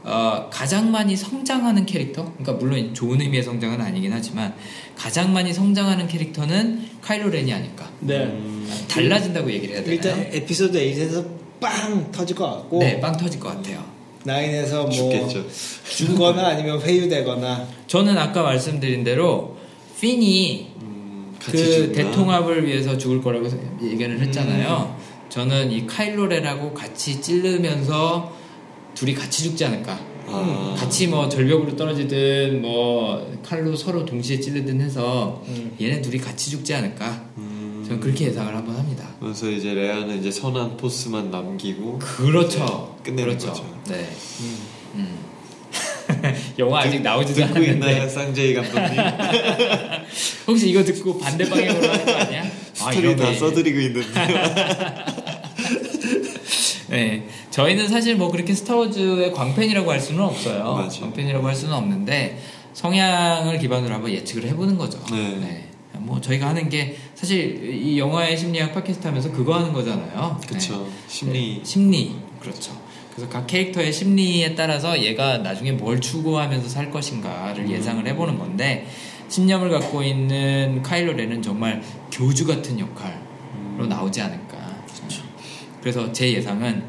어, 가장 많이 성장하는 캐릭터 그러니까 물론 좋은 의미의 성장은 아니긴 하지만 가장 많이 성장하는 캐릭터는 카일로 렌이 아닐까 네. 음, 달라진다고 얘기를 해야 되나요? 일단 에피소드 8에서 빵 터질 것 같고 네, 빵 터질 것 같아요. 나인에서 뭐 죽겠죠. 죽거나 아니면 회유되거나 저는 아까 말씀드린 대로 핀이 음, 그 같이 죽나? 대통합을 위해서 죽을 거라고 얘기를 했잖아요. 저는 이 카일로렌하고 같이 찌르면서 둘이 같이 죽지 않을까. 아. 같이 뭐 절벽으로 떨어지든 뭐 칼로 서로 동시에 찌르든 해서 음. 얘네 둘이 같이 죽지 않을까. 음, 저는 그렇게 예상을 한번 합니다. 그래서 이제 레아는 이제 선한 포스만 남기고 그렇죠. 네, 끝내는 그렇죠. 거죠. 네. 음. [LAUGHS] 영화 아직 나오지도 듣고 있나요, 않았는데 쌍제이 감독님? [LAUGHS] 혹시 이거 듣고 반대 방향으로 하는 거 아니야? 아, 스토리 다 이러면 써드리고 있는데. [LAUGHS] 네, 저희는 사실 뭐 그렇게 스타워즈의 광팬이라고 할 수는 없어요. 맞아요. 광팬이라고 할 수는 없는데 성향을 기반으로 한번 예측을 해보는 거죠. 네. 뭐 저희가 하는 게 사실 이 영화의 심리학 팟캐스트 하면서 그거 하는 거잖아요. 그쵸. 네. 심리. 네, 심리 그렇죠. 그래서 각 캐릭터의 심리에 따라서 얘가 나중에 뭘 추구하면서 살 것인가를 음. 예상을 해보는 건데 신념을 갖고 있는 카일로 렌은 정말 교주 같은 역할로 음. 나오지 않을까. 그래서 제 예상은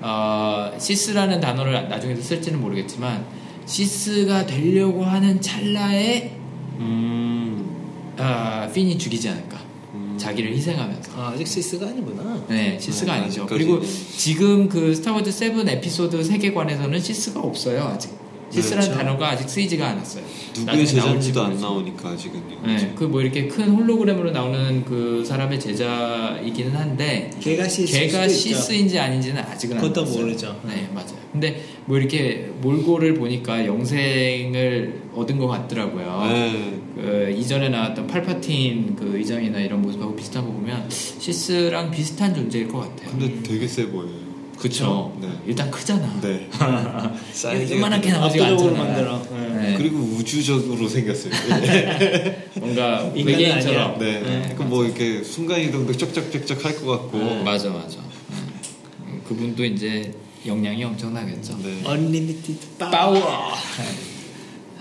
어, 시스라는 단어를 나중에도 쓸지는 모르겠지만 시스가 되려고 하는 찰나에 음. 아, 핀이 죽이지 않을까. 음. 자기를 희생하면서. 아, 아직 시스가 아니구나. 네, 시스가 네, 아니죠. 아직까지는. 그리고 지금 그 스타워즈 7 에피소드 세계관에서는 시스가 없어요, 아직. 시스라는 그렇죠. 단어가 아직 쓰이지가 않았어요. 누구의 제자인지도 안. 나오니까 아직은요. 네, 그 뭐 이렇게 큰 홀로그램으로 나오는 그 사람의 제자이기는 한데 걔가 시스. 걔가 시스인지 아닌지는 아직은 안 그것도. 모르죠. 네, 맞아요. 근데 뭐 이렇게 몰골을 보니까 영생을 얻은 것 같더라고요. 네. 그 이전에 나왔던 팔파틴 그 의장이나 이런 모습하고 비슷한 거 보면 시스랑 비슷한 존재일 것 같아요. 근데 되게 세 보여요. 그쵸? 네. 일단 크잖아. 네. [LAUGHS] 사이즈가 이만하게 나오지가 압도적으로 않잖아. 만들어. 네. 네. 그리고 우주적으로 생겼어요. [LAUGHS] 뭔가 인간은 외계인처럼. 네. 네. 그러니까 뭐 이렇게 순간 이동도 쩍쩍쩍쩍 할 것 같고. 어, 맞아, 맞아. 네. 그분도 이제 역량이 엄청나겠죠. 네. Unlimited power.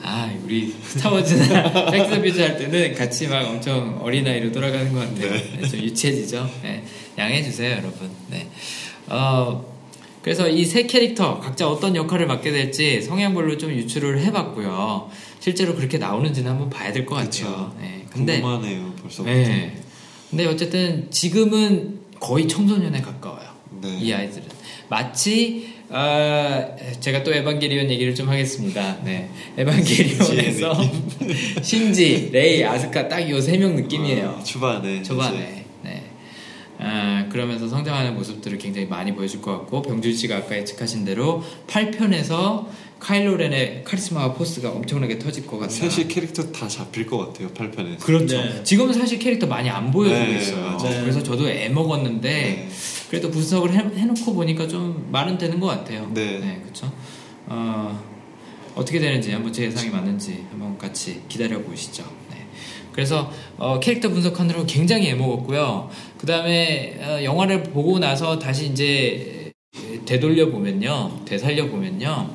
아, 우리 스타워즈나 백스비즈 [LAUGHS] 할 때는 같이 막 엄청 어린 아이로 돌아가는 것 같아요. 네, 좀 유치해지죠. 네, 양해해 주세요, 여러분. 네. 어, 그래서 이 세 캐릭터 각자 어떤 역할을 맡게 될지 성향별로 좀 유추를 해봤고요. 실제로 그렇게 나오는지는 한번 봐야 될 것 같아요. 네, 근데, 궁금하네요. 벌써부터. 네. 근데 어쨌든 지금은 거의 청소년에 가까워요. 네. 이 아이들은 마치 아, 제가 또 에반게리온 얘기를 좀 하겠습니다. 네, 에반게리온에서 [LAUGHS] 신지, 레이, 아스카 딱 요 세 명 느낌이에요. 아, 초반에. 초반에. 네. 아, 그러면서 성장하는 모습들을 굉장히 많이 보여줄 것 같고 병준 씨가 아까 예측하신 대로 8편에서 카일로 렌의 카리스마와 포스가 엄청나게 터질 것 같다. 셋이 캐릭터 다 잡힐 것 같아요. 8편에서. 그렇죠. 네. 지금은 사실 캐릭터 많이 안 보여주고 네, 있어요. 맞아요. 그래서 저도 애 먹었는데 네. 그래도 분석을 해, 해놓고 보니까 좀 말은 되는 것 같아요. 네. 그렇죠. 어, 어떻게 되는지 한번 제 예상이 맞는지 한번 같이 기다려 보시죠. 네. 그래서 어, 캐릭터 분석하느라고 굉장히 애먹었고요. 그 다음에 어, 영화를 보고 나서 다시 이제 되돌려 보면요, 되살려 보면요,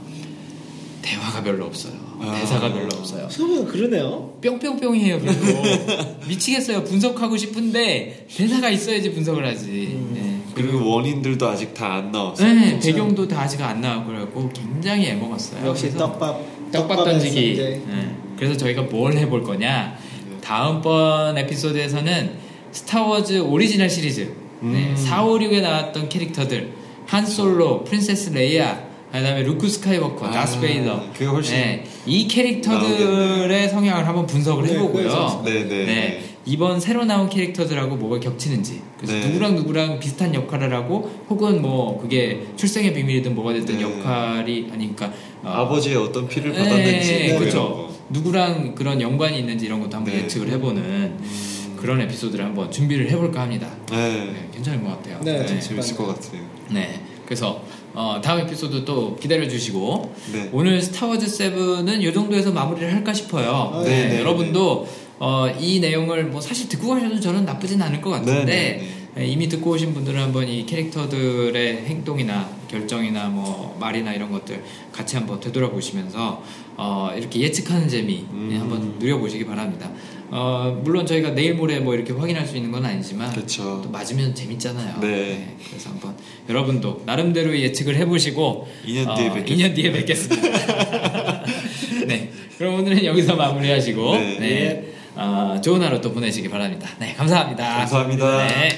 대화가 별로 없어요. 아. 대사가 별로 없어요. 생각보다 그러네요. 뿅뿅뿅이에요, 별로. [LAUGHS] 미치겠어요. 분석하고 싶은데 대사가 있어야지 분석을 하지. 네. 그리고 원인들도 아직 다 안 나왔어요. 네, 배경도 다 아직 안 나오고 그래갖고 굉장히 애먹었어요. 역시 떡밥. 떡밥 던지기. 네. 그래서 저희가 뭘 해볼 거냐? 다음번 에피소드에서는 스타워즈 오리지널 시리즈 네, 음. 4, 5, 6에 나왔던 캐릭터들 한 솔로, Princess 레이아, 그다음에 루크 스카이워커, 아, 다스 베이더 그게 훨씬 네, 이 캐릭터들의 성향을 한번 분석을 네, 해보고요. 그래서- 네, 네. 네, 이번 새로 나온 캐릭터들하고 뭐가 겹치는지 그래서 네. 누구랑 누구랑 비슷한 역할을 하고 혹은 뭐 그게 출생의 비밀이든 뭐가 됐든 네. 역할이 아니니까 어, 아버지의 어떤 피를 네, 받았는지 뭐 이런 그렇죠. 거. 누구랑 그런 연관이 있는지 이런 것도 한번 네. 예측을 해보는 음, 그런 에피소드를 한번 준비를 해볼까 합니다. 네. 네, 괜찮을 것 같아요. 네, 네, 재밌을 것 같아요. 네, 그래서 어, 다음 에피소드 또 기다려 주시고 네. 오늘 스타워즈 7은 이 정도에서 마무리를 할까 싶어요. 아, 네, 네, 네, 여러분도 어, 이 내용을 뭐 사실 듣고 가셔도 저는 나쁘진 않을 것 같은데 네, 네, 네, 이미 듣고 오신 분들은 한번 이 캐릭터들의 행동이나 결정이나 뭐 말이나 이런 것들 같이 한번 되돌아보시면서 어, 이렇게 예측하는 재미 음. 네, 한번 누려보시기 바랍니다. 어, 물론 저희가 내일 모레 뭐 이렇게 확인할 수 있는 건 아니지만 그렇죠. 또 맞으면 재밌잖아요. 네. 그래서 한번 여러분도 나름대로 예측을 해보시고 2년 뒤에 어, 뵙겠습니다. 2년 뒤에 뵙겠습니다. [LAUGHS] 네. 그럼 오늘은 여기서 마무리하시고 네. 네. 어, 좋은 하루 또 보내시기 바랍니다. 네, 감사합니다. 감사합니다. 네.